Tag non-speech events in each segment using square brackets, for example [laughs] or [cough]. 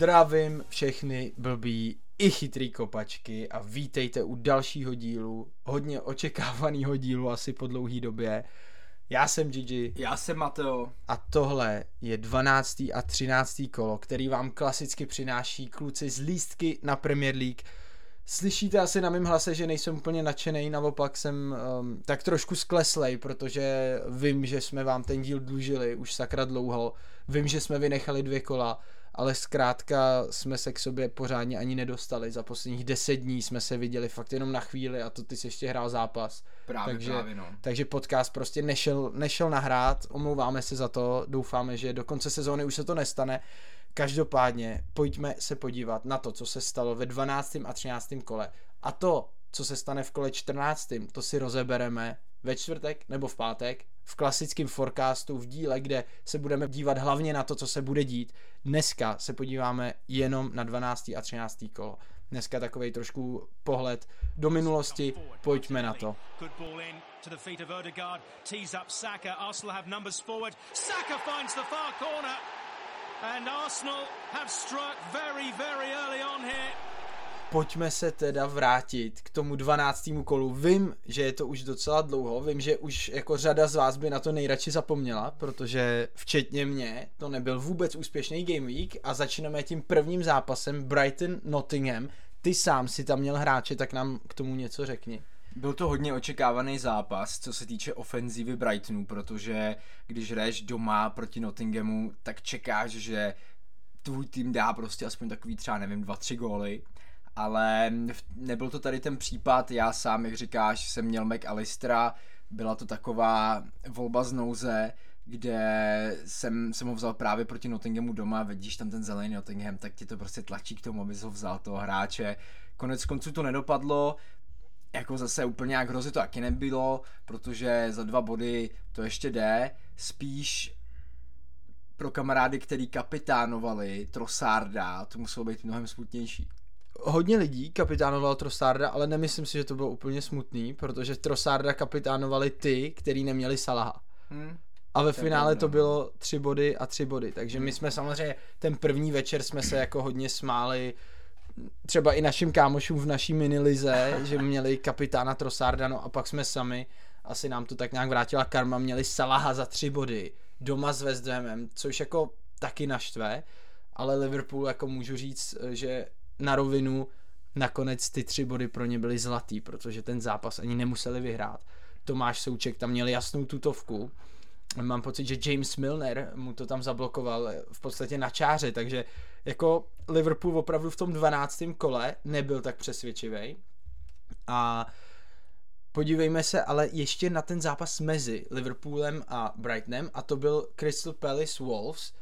Zdravím všechny blbý i chytrý kopačky a vítejte u dalšího dílu, hodně očekávaného dílu asi po dlouhý době. Já jsem Gigi. Já jsem Mateo. A tohle je 12. a 13. kolo, který vám klasicky přináší kluci z lístky na Premier League. Slyšíte asi na mém hlase, že nejsem úplně nadšený, naopak jsem um, tak trošku skleslej, protože vím, že jsme vám ten díl dlužili už sakra dlouho, vím, že jsme vynechali dvě kola, ale zkrátka jsme se k sobě pořádně ani nedostali. Za posledních deset dní jsme se viděli fakt jenom na chvíli a to ty jsi ještě hrál zápas. Právě, takže, právě no. takže podcast prostě nešel, nešel nahrát, omlouváme se za to, doufáme, že do konce sezóny už se to nestane. Každopádně pojďme se podívat na to, co se stalo ve 12. a 13. kole. A to, co se stane v kole 14. to si rozebereme ve čtvrtek nebo v pátek v klasickém forecastu, v díle, kde se budeme dívat hlavně na to, co se bude dít. Dneska se podíváme jenom na 12. a 13. kolo. Dneska takový trošku pohled do minulosti, pojďme na to. to the feet of Erdegaard, tees up Saka, Arsenal have numbers forward, Saka finds the far corner, and Arsenal have struck very, very early on here pojďme se teda vrátit k tomu 12. kolu. Vím, že je to už docela dlouho, vím, že už jako řada z vás by na to nejradši zapomněla, protože včetně mě to nebyl vůbec úspěšný game week a začínáme tím prvním zápasem Brighton Nottingham. Ty sám si tam měl hráče, tak nám k tomu něco řekni. Byl to hodně očekávaný zápas, co se týče ofenzívy Brightonu, protože když hraješ doma proti Nottinghamu, tak čekáš, že tvůj tým dá prostě aspoň takový třeba, nevím, dva, tři góly ale nebyl to tady ten případ, já sám, jak říkáš, jsem měl McAllistera, byla to taková volba z nouze, kde jsem, jsem ho vzal právě proti Nottinghamu doma, vidíš tam ten zelený Nottingham, tak ti to prostě tlačí k tomu, abys ho vzal toho hráče. Konec konců to nedopadlo, jako zase úplně jak hrozit to taky nebylo, protože za dva body to ještě jde, spíš pro kamarády, který kapitánovali Trosarda, to muselo být mnohem smutnější hodně lidí kapitánoval Trosarda, ale nemyslím si, že to bylo úplně smutný, protože Trosarda kapitánovali ty, který neměli Salaha. Hmm. A ve finále to bylo tři body a tři body, takže hmm. my jsme samozřejmě ten první večer jsme se jako hodně smáli třeba i našim kámošům v naší minilize, [laughs] že měli kapitána Trosarda, no a pak jsme sami, asi nám to tak nějak vrátila karma, měli Salaha za tři body, doma s West Hamem, což jako taky naštve, ale Liverpool jako můžu říct, že na rovinu nakonec ty tři body pro ně byly zlatý, protože ten zápas ani nemuseli vyhrát. Tomáš Souček tam měl jasnou tutovku. Mám pocit, že James Milner mu to tam zablokoval v podstatě na čáře, takže jako Liverpool opravdu v tom 12. kole nebyl tak přesvědčivý. A podívejme se ale ještě na ten zápas mezi Liverpoolem a Brightonem a to byl Crystal Palace Wolves,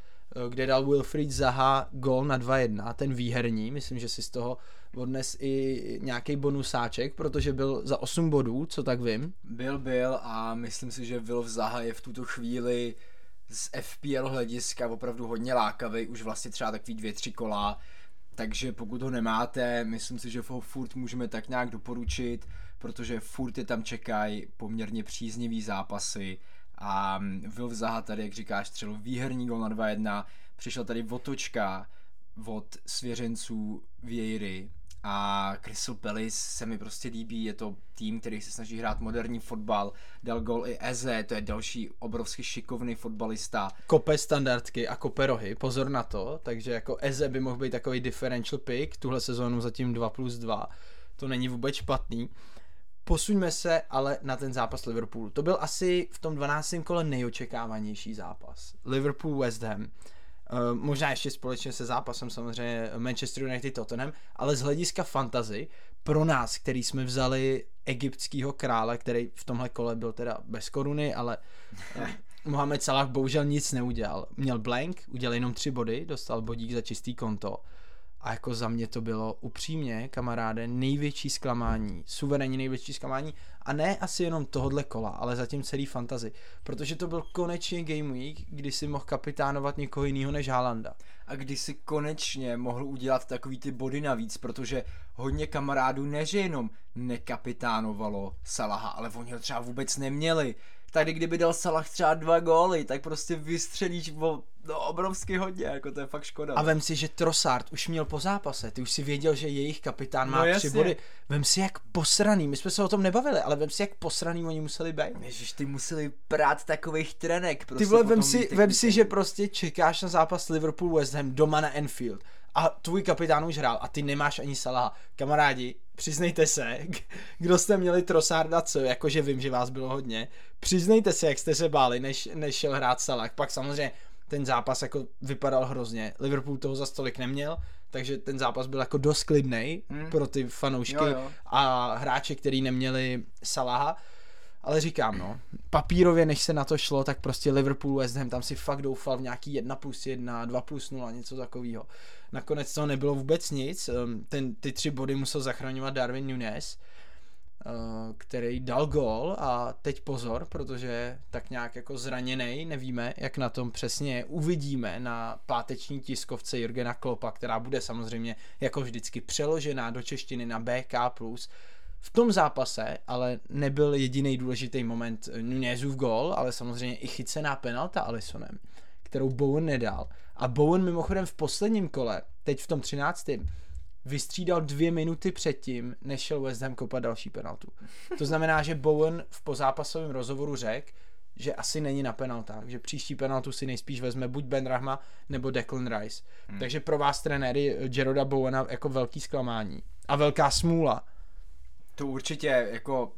kde dal Wilfried Zaha gol na 2-1, ten výherní, myslím, že si z toho odnes i nějaký bonusáček, protože byl za 8 bodů, co tak vím. Byl, byl a myslím si, že Wilf Zaha je v tuto chvíli z FPL hlediska opravdu hodně lákavý, už vlastně třeba takový dvě, tři kola, takže pokud ho nemáte, myslím si, že ho furt můžeme tak nějak doporučit, protože furt je tam čekají poměrně příznivý zápasy, a Will Zaha tady, jak říkáš, střelil výherní gol na 2-1, přišel tady otočka od svěřenců Vieiry a Crystal Palace se mi prostě líbí, je to tým, který se snaží hrát moderní fotbal, dal gol i Eze, to je další obrovsky šikovný fotbalista. Kope standardky a kope rohy, pozor na to, takže jako Eze by mohl být takový differential pick, tuhle sezónu zatím 2 plus 2, to není vůbec špatný. Posuňme se ale na ten zápas Liverpoolu. To byl asi v tom 12. kole nejočekávanější zápas. Liverpool-West Ham. Uh, možná ještě společně se zápasem samozřejmě Manchester United Tottenham, ale z hlediska fantazy pro nás, který jsme vzali egyptského krále, který v tomhle kole byl teda bez koruny, ale uh, [laughs] Mohamed Salah bohužel nic neudělal. Měl blank, udělal jenom tři body, dostal bodík za čistý konto a jako za mě to bylo upřímně, kamaráde, největší zklamání, suverénní největší zklamání a ne asi jenom tohodle kola, ale zatím celý fantazy, protože to byl konečně Game Week, kdy si mohl kapitánovat někoho jiného než Haalanda. A kdy si konečně mohl udělat takový ty body navíc, protože hodně kamarádů neže jenom nekapitánovalo Salaha, ale oni ho třeba vůbec neměli. Tady kdyby dal Salah třeba dva góly, tak prostě vystřelíš o, no, obrovsky hodně, jako to je fakt škoda. A vem si, že Trossard už měl po zápase, ty už si věděl, že jejich kapitán má no, tři body. Vem si, jak posraný, my jsme se o tom nebavili, ale vem si, jak posraný oni museli být. Ježiš, ty museli prát takových trenek. Prostě ty vole, vem si, vem si, že prostě čekáš na zápas Liverpool West Ham doma na Enfield a tvůj kapitán už hrál a ty nemáš ani Salaha. Kamarádi, přiznejte se, [laughs] kdo jste měli Trossarda co, jakože vím, že vás bylo hodně, přiznejte se, jak jste se báli, než, než šel hrát Salah. Pak samozřejmě ten zápas jako vypadal hrozně. Liverpool toho za stolik neměl, takže ten zápas byl jako dost klidnej hmm. pro ty fanoušky jo, jo. a hráče, který neměli Salaha. Ale říkám, no, papírově, než se na to šlo, tak prostě Liverpool West Ham, tam si fakt doufal v nějaký 1 plus 1, 2 plus 0, něco takového. Nakonec toho nebylo vůbec nic, ehm, ten, ty tři body musel zachraňovat Darwin Nunes, eh, který dal gol a teď pozor, protože tak nějak jako zraněný, nevíme, jak na tom přesně uvidíme na páteční tiskovce Jurgena Klopa, která bude samozřejmě jako vždycky přeložená do češtiny na BK+, v tom zápase ale nebyl jediný důležitý moment Nunezův gol, ale samozřejmě i chycená penalta Alisonem, kterou Bowen nedal. A Bowen mimochodem v posledním kole, teď v tom třináctém, vystřídal dvě minuty předtím, než šel West Ham kopat další penaltu. To znamená, že Bowen v pozápasovém rozhovoru řekl, že asi není na penaltách, že příští penaltu si nejspíš vezme buď Ben Rahma nebo Declan Rice. Hmm. Takže pro vás trenéry Jeroda Bowena jako velký zklamání a velká smůla to určitě jako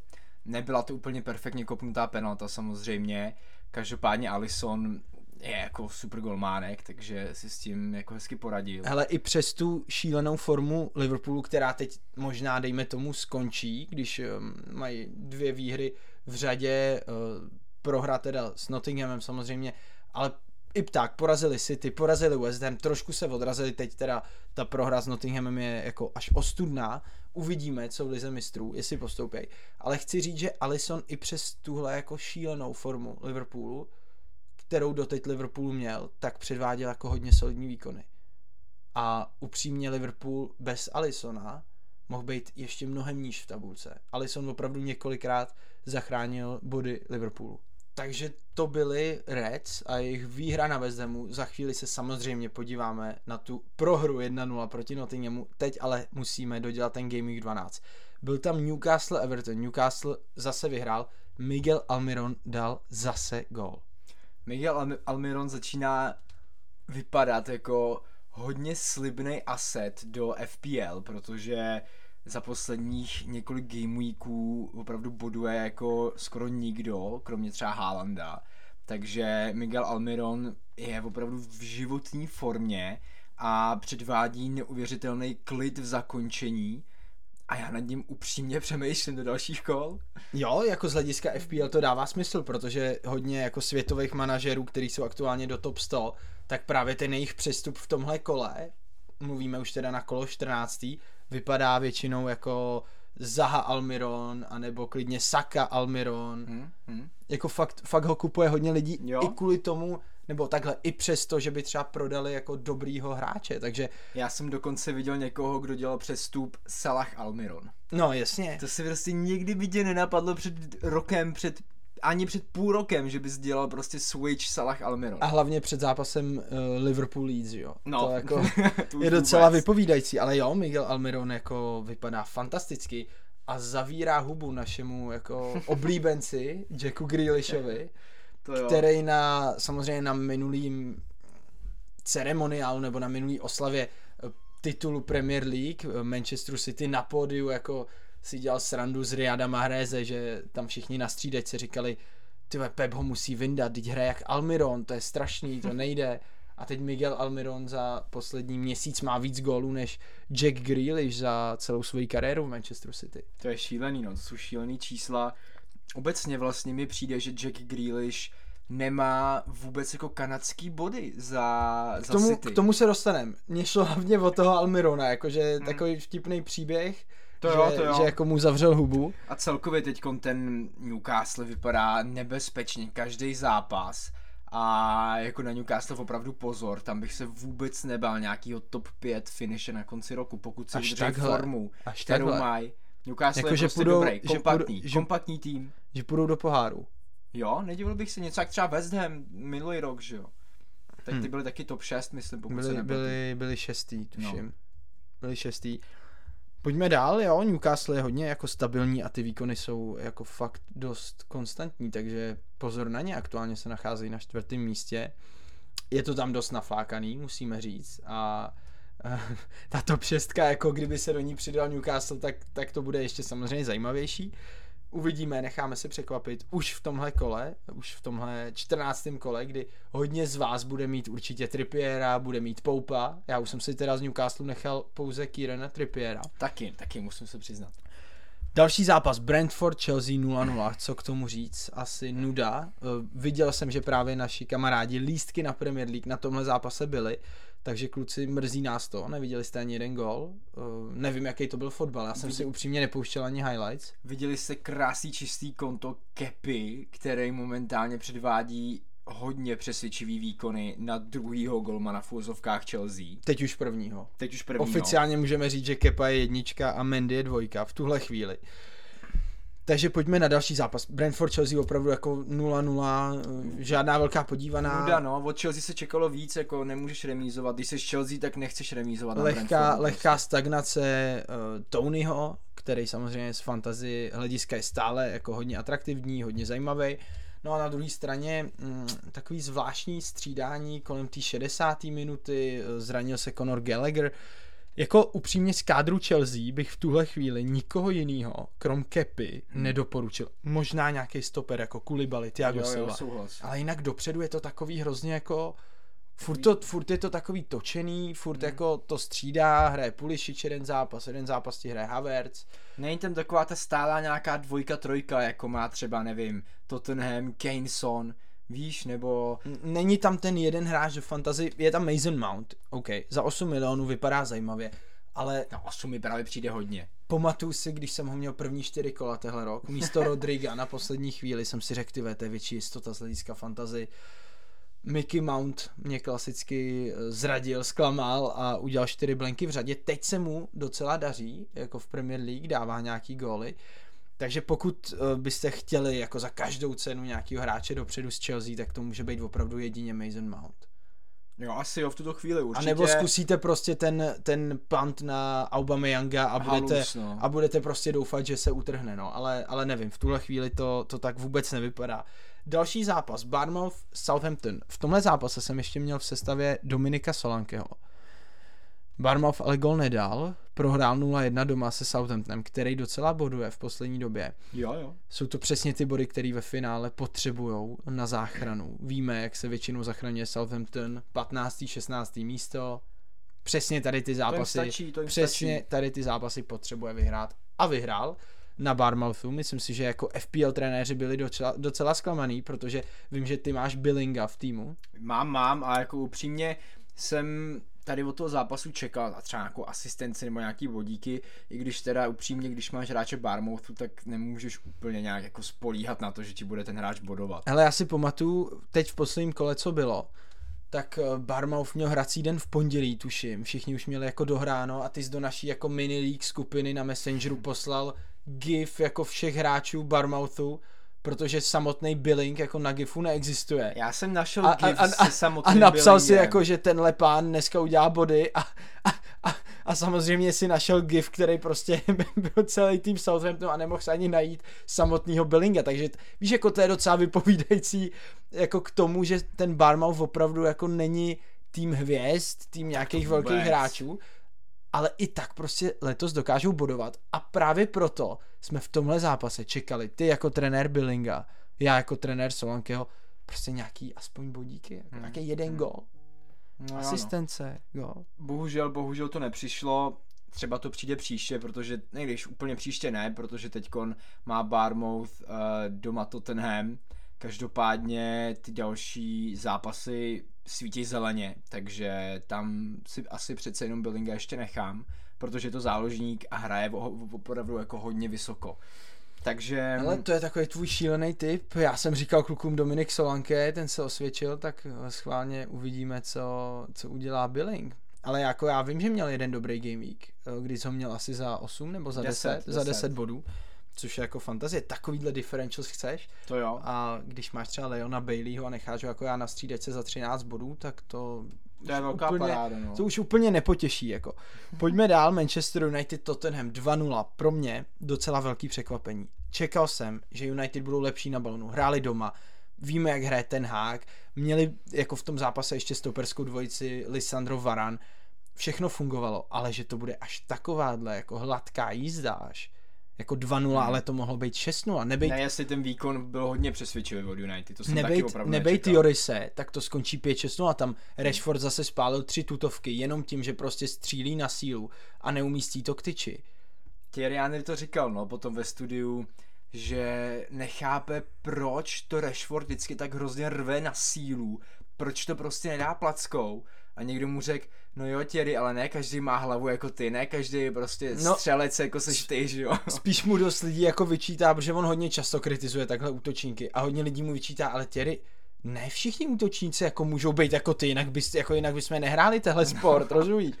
nebyla to úplně perfektně kopnutá penalta samozřejmě. Každopádně Alison je jako super golmánek, takže si s tím jako hezky poradil. Ale i přes tu šílenou formu Liverpoolu, která teď možná, dejme tomu, skončí, když um, mají dvě výhry v řadě, uh, prohra teda s Nottinghamem samozřejmě, ale i tak, porazili City, porazili West Ham, trošku se odrazili, teď teda ta prohra s Nottinghamem je jako až ostudná, uvidíme, co v Lize mistrů, jestli postoupí. Ale chci říct, že Alisson i přes tuhle jako šílenou formu Liverpoolu, kterou doteď Liverpool měl, tak předváděl jako hodně solidní výkony. A upřímně Liverpool bez Alissona mohl být ještě mnohem níž v tabulce. Alisson opravdu několikrát zachránil body Liverpoolu. Takže to byly Reds a jejich výhra na Hamu. Za chvíli se samozřejmě podíváme na tu prohru 1-0 proti Nottinghamu. Teď ale musíme dodělat ten Game Week 12. Byl tam Newcastle Everton. Newcastle zase vyhrál. Miguel Almiron dal zase gol. Miguel Almiron začíná vypadat jako hodně slibný asset do FPL, protože za posledních několik game weeků opravdu boduje jako skoro nikdo, kromě třeba Haalanda. Takže Miguel Almiron je opravdu v životní formě a předvádí neuvěřitelný klid v zakončení a já nad ním upřímně přemýšlím do dalších kol. Jo, jako z hlediska FPL to dává smysl, protože hodně jako světových manažerů, kteří jsou aktuálně do top 100, tak právě ten jejich přestup v tomhle kole, mluvíme už teda na kolo 14 vypadá většinou jako Zaha Almiron, anebo klidně Saka Almiron. Hmm, hmm. Jako fakt, fakt ho kupuje hodně lidí jo. i kvůli tomu, nebo takhle, i přesto, že by třeba prodali jako dobrýho hráče, takže... Já jsem dokonce viděl někoho, kdo dělal přestup Salah Almiron. No, jasně. To si prostě nikdy by tě nenapadlo před rokem, před ani před půl rokem, že bys dělal prostě switch Salah Almiron. A hlavně před zápasem uh, Liverpool Leeds, jo. No. To jako [laughs] [laughs] je docela vůbec. vypovídající, ale jo, Miguel Almiron jako vypadá fantasticky a zavírá hubu našemu jako [laughs] oblíbenci Jacku Grealishovi, který na samozřejmě na minulým ceremoniálu nebo na minulý oslavě eh, titulu Premier League eh, Manchester City na pódiu jako si dělal srandu z Riada Mahreze, že tam všichni na střídečce říkali, ty Pep ho musí vyndat, teď hraje jak Almiron, to je strašný, to nejde. A teď Miguel Almiron za poslední měsíc má víc gólů než Jack Grealish za celou svoji kariéru v Manchester City. To je šílený, no, to jsou šílený čísla. Obecně vlastně mi přijde, že Jack Grealish nemá vůbec jako kanadský body za, za k tomu, City. K tomu se dostaneme. Mně šlo hlavně o toho Almirona, jakože hmm. takový vtipný příběh, to že, jo, to jo. že jako mu zavřel hubu. A celkově teď ten Newcastle vypadá nebezpečně každý zápas. A jako na Newcastle opravdu pozor, tam bych se vůbec nebál nějakýho top 5 finiše na konci roku, pokud si udrží formu, až kterou mají. Newcastle jako, je prostě půjdou, dobrý, kompaktní, že půjdou, kompaktní tým. Že půjdou do poháru. Jo, nedivil bych se něco jak třeba West Ham minulý rok, že jo. Teď ty hmm. byly taky top 6, myslím, pokud byli, se byli, byli šestý, tuším. No. Byli šestý. Pojďme dál, jo, Newcastle je hodně jako stabilní a ty výkony jsou jako fakt dost konstantní, takže pozor na ně, aktuálně se nacházejí na čtvrtém místě. Je to tam dost naflákaný, musíme říct a ta top 6, jako kdyby se do ní přidal Newcastle, tak, tak to bude ještě samozřejmě zajímavější. Uvidíme, necháme se překvapit už v tomhle kole, už v tomhle 14. kole, kdy hodně z vás bude mít určitě Trippiera, bude mít Poupa. Já už jsem si teda z Newcastle nechal pouze Kierana Trippiera. Taky, taky musím se přiznat. Další zápas, Brentford Chelsea 0-0, co k tomu říct, asi nuda. Eh, viděl jsem, že právě naši kamarádi lístky na Premier League na tomhle zápase byli, takže kluci mrzí nás to, neviděli jste ani jeden gol, uh, nevím jaký to byl fotbal, já jsem Vidě... si upřímně nepouštěl ani highlights. Viděli jste krásný čistý konto Kepy, který momentálně předvádí hodně přesvědčivý výkony na druhýho golmana v úzovkách Chelsea. Teď už prvního. Teď už prvního. Oficiálně můžeme říct, že Kepa je jednička a Mendy je dvojka v tuhle chvíli. Takže pojďme na další zápas. Brentford Chelsea opravdu jako 0-0, žádná velká podívaná. Nuda, no, od Chelsea se čekalo víc, jako nemůžeš remízovat. Když jsi Chelsea, tak nechceš remízovat lehká, lehká stagnace uh, Tonyho, který samozřejmě z fantasy hlediska je stále jako hodně atraktivní, hodně zajímavý. No a na druhé straně mm, takový zvláštní střídání kolem té 60. minuty, eh, zranil se Conor Gallagher, jako upřímně z kádru Chelsea bych v tuhle chvíli nikoho jiného, krom Kepy, hmm. nedoporučil. Možná nějaký stoper jako Koulibaly, Thiago Silva. Ale jinak dopředu je to takový hrozně jako Furt, to, furt je to takový točený, furt hmm. jako to střídá, hraje Pulišič jeden zápas, jeden zápas ti hraje Havertz. Není tam taková ta stálá nějaká dvojka, trojka, jako má třeba, nevím, Tottenham, Kane, Son, víš, nebo... Není tam ten jeden hráč do fantasy, je tam Mason Mount, OK, za 8 milionů vypadá zajímavě, ale... Na 8 mi právě přijde hodně. Pamatuju si, když jsem ho měl první čtyři kola tehle rok, místo [laughs] Rodriga na poslední chvíli jsem si řekl, ty to je větší jistota z hlediska fantasy. Mickey Mount mě klasicky eh, zradil, zklamal a udělal čtyři blenky v řadě. Teď se mu docela daří, jako v Premier League, dává nějaký góly. Takže pokud uh, byste chtěli jako za každou cenu nějakého hráče dopředu z Chelsea, tak to může být opravdu jedině Mason Mount. Jo, asi jo, v tuto chvíli určitě. A nebo zkusíte prostě ten, ten punt na Aubameyanga a budete, Halus, no. a budete prostě doufat, že se utrhne, no. Ale, ale nevím, v tuhle chvíli to, to tak vůbec nevypadá. Další zápas, Barmouth Southampton. V tomhle zápase jsem ještě měl v sestavě Dominika Solankeho. Barmouth ale gol nedal, prohrál 0-1 doma se Southamptonem, který docela boduje v poslední době. Jo, jo. Jsou to přesně ty body, které ve finále potřebují na záchranu. Víme, jak se většinou zachraňuje Southampton, 15. 16. místo. Přesně tady ty zápasy, to stačí, to přesně stačí. tady ty zápasy potřebuje vyhrát a vyhrál na Barmouthu. Myslím si, že jako FPL trenéři byli docela, docela zklamaný, protože vím, že ty máš Billinga v týmu. Mám, mám a jako upřímně jsem tady od toho zápasu čekal a třeba nějakou asistenci nebo nějaký vodíky, i když teda upřímně, když máš hráče Barmouthu, tak nemůžeš úplně nějak jako spolíhat na to, že ti bude ten hráč bodovat. Ale já si pamatuju teď v posledním kole, co bylo, tak eh, Barmouth měl hrací den v pondělí, tuším. Všichni už měli jako dohráno a ty jsi do naší jako mini league skupiny na Messengeru poslal gif jako všech hráčů Barmouthu protože samotný billing jako na GIFu neexistuje. Já jsem našel a, GIF a, a, se samotným A napsal billingem. si jako, že tenhle pán dneska udělá body a, a, a, a samozřejmě si našel GIF, který prostě [laughs] byl celý tým Southamptonu a nemohl se ani najít samotného billinga, takže víš, jako to je docela vypovídající jako k tomu, že ten Barmouth opravdu jako není tým hvězd, tým nějakých velkých hráčů, ale i tak prostě letos dokážou bodovat a právě proto jsme v tomhle zápase čekali, ty jako trenér Billinga, já jako trenér Solankeho, prostě nějaký aspoň bodíky, jako hmm. nějaký jeden hmm. gol. No, Asistence, no. gol. Bohužel, bohužel to nepřišlo, třeba to přijde příště, protože, ne když úplně příště ne, protože teďkon má Barmouth uh, doma Tottenham, každopádně ty další zápasy svítí zeleně, takže tam si asi přece jenom Billinga ještě nechám, protože je to záložník a hraje opravdu jako hodně vysoko. Takže... Ale to je takový tvůj šílený typ. Já jsem říkal klukům Dominik Solanke, ten se osvědčil, tak schválně uvidíme, co, co udělá Billing. Ale jako já vím, že měl jeden dobrý game week, eh, kdy ho měl asi za 8 nebo za 10, 10 za 10 bodů což je jako fantazie. Takovýhle differentials chceš. To jo. A když máš třeba Leona Baileyho a necháš ho jako já na střídečce za 13 bodů, tak to to je velká úplně, paráda, no. To už úplně nepotěší, jako. Pojďme dál, Manchester United Tottenham 2-0, pro mě docela velký překvapení. Čekal jsem, že United budou lepší na balonu, hráli doma, víme, jak hraje ten hák, měli jako v tom zápase ještě stoperskou dvojici Lisandro Varan, všechno fungovalo, ale že to bude až takováhle jako hladká jízda až, jako 2-0, hmm. ale to mohlo být 6-0. Nebejt, ne, jestli ten výkon byl hodně přesvědčivý od United, to jsem nebejt, taky opravdu nebejt Jorise, tak to skončí 5-6-0 a tam Rashford zase spálil tři tutovky jenom tím, že prostě střílí na sílu a neumístí to k tyči. Thierry Henry to říkal, no, potom ve studiu, že nechápe, proč to Rashford vždycky tak hrozně rve na sílu, proč to prostě nedá plackou a někdo mu řekl, no jo Thierry, ale ne každý má hlavu jako ty, ne každý je prostě no, střelec jako seš ty, že jo. [laughs] Spíš mu dost lidí jako vyčítá, protože on hodně často kritizuje takhle útočníky a hodně lidí mu vyčítá, ale Thierry, ne všichni útočníci jako můžou být jako ty, jinak, bys, jako jinak bychom nehráli tehle sport, no, [laughs] rozumíš?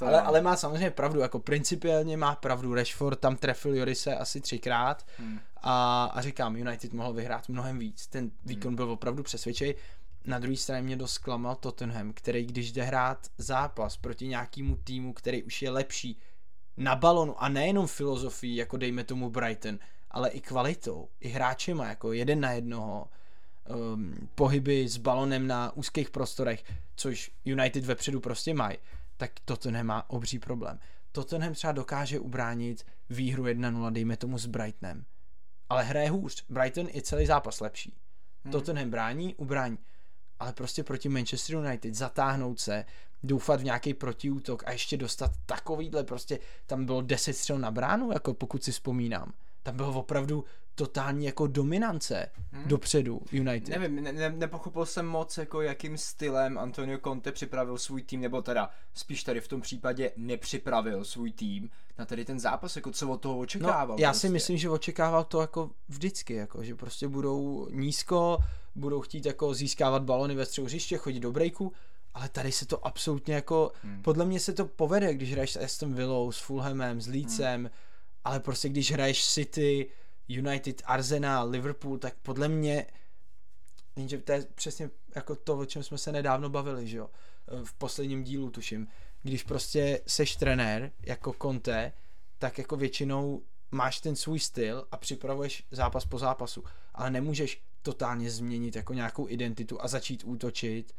ale, ale má samozřejmě pravdu, jako principiálně má pravdu, Rashford tam trefil Jorise asi třikrát hmm. a, a říkám, United mohl vyhrát mnohem víc, ten výkon hmm. byl opravdu přesvědčej na druhé straně mě dost zklamal Tottenham, který když jde hrát zápas proti nějakému týmu, který už je lepší na balonu a nejenom filozofií, jako dejme tomu Brighton, ale i kvalitou, i hráčema, jako jeden na jednoho, um, pohyby s balonem na úzkých prostorech, což United vepředu prostě mají, tak Tottenham má obří problém. Tottenham třeba dokáže ubránit výhru 1-0, dejme tomu s Brightonem. Ale hraje hůř. Brighton je celý zápas lepší. Hmm. Tottenham brání, ubrání ale prostě proti Manchester United zatáhnout se, doufat v nějaký protiútok a ještě dostat takovýhle prostě, tam bylo 10 střel na bránu, jako pokud si vzpomínám. Tam bylo opravdu totální jako dominance hmm. dopředu United. Nevím, ne, ne, nepochopil jsem moc, jako jakým stylem Antonio Conte připravil svůj tým, nebo teda spíš tady v tom případě nepřipravil svůj tým na tady ten zápas, jako co od toho očekával. No, já prostě. si myslím, že očekával to jako vždycky, jako, že prostě budou nízko, budou chtít jako získávat balony ve středu hřiště, chodit do breaku, ale tady se to absolutně jako, hmm. podle mě se to povede, když hraješ s Aston Villou, s Fulhamem, s Leedsem, hmm. ale prostě když hraješ City, United, Arsenal, Liverpool, tak podle mě jenže to je přesně jako to, o čem jsme se nedávno bavili, že jo, v posledním dílu tuším, když prostě seš trenér jako Conte, tak jako většinou máš ten svůj styl a připravuješ zápas po zápasu, ale nemůžeš totálně změnit jako nějakou identitu a začít útočit.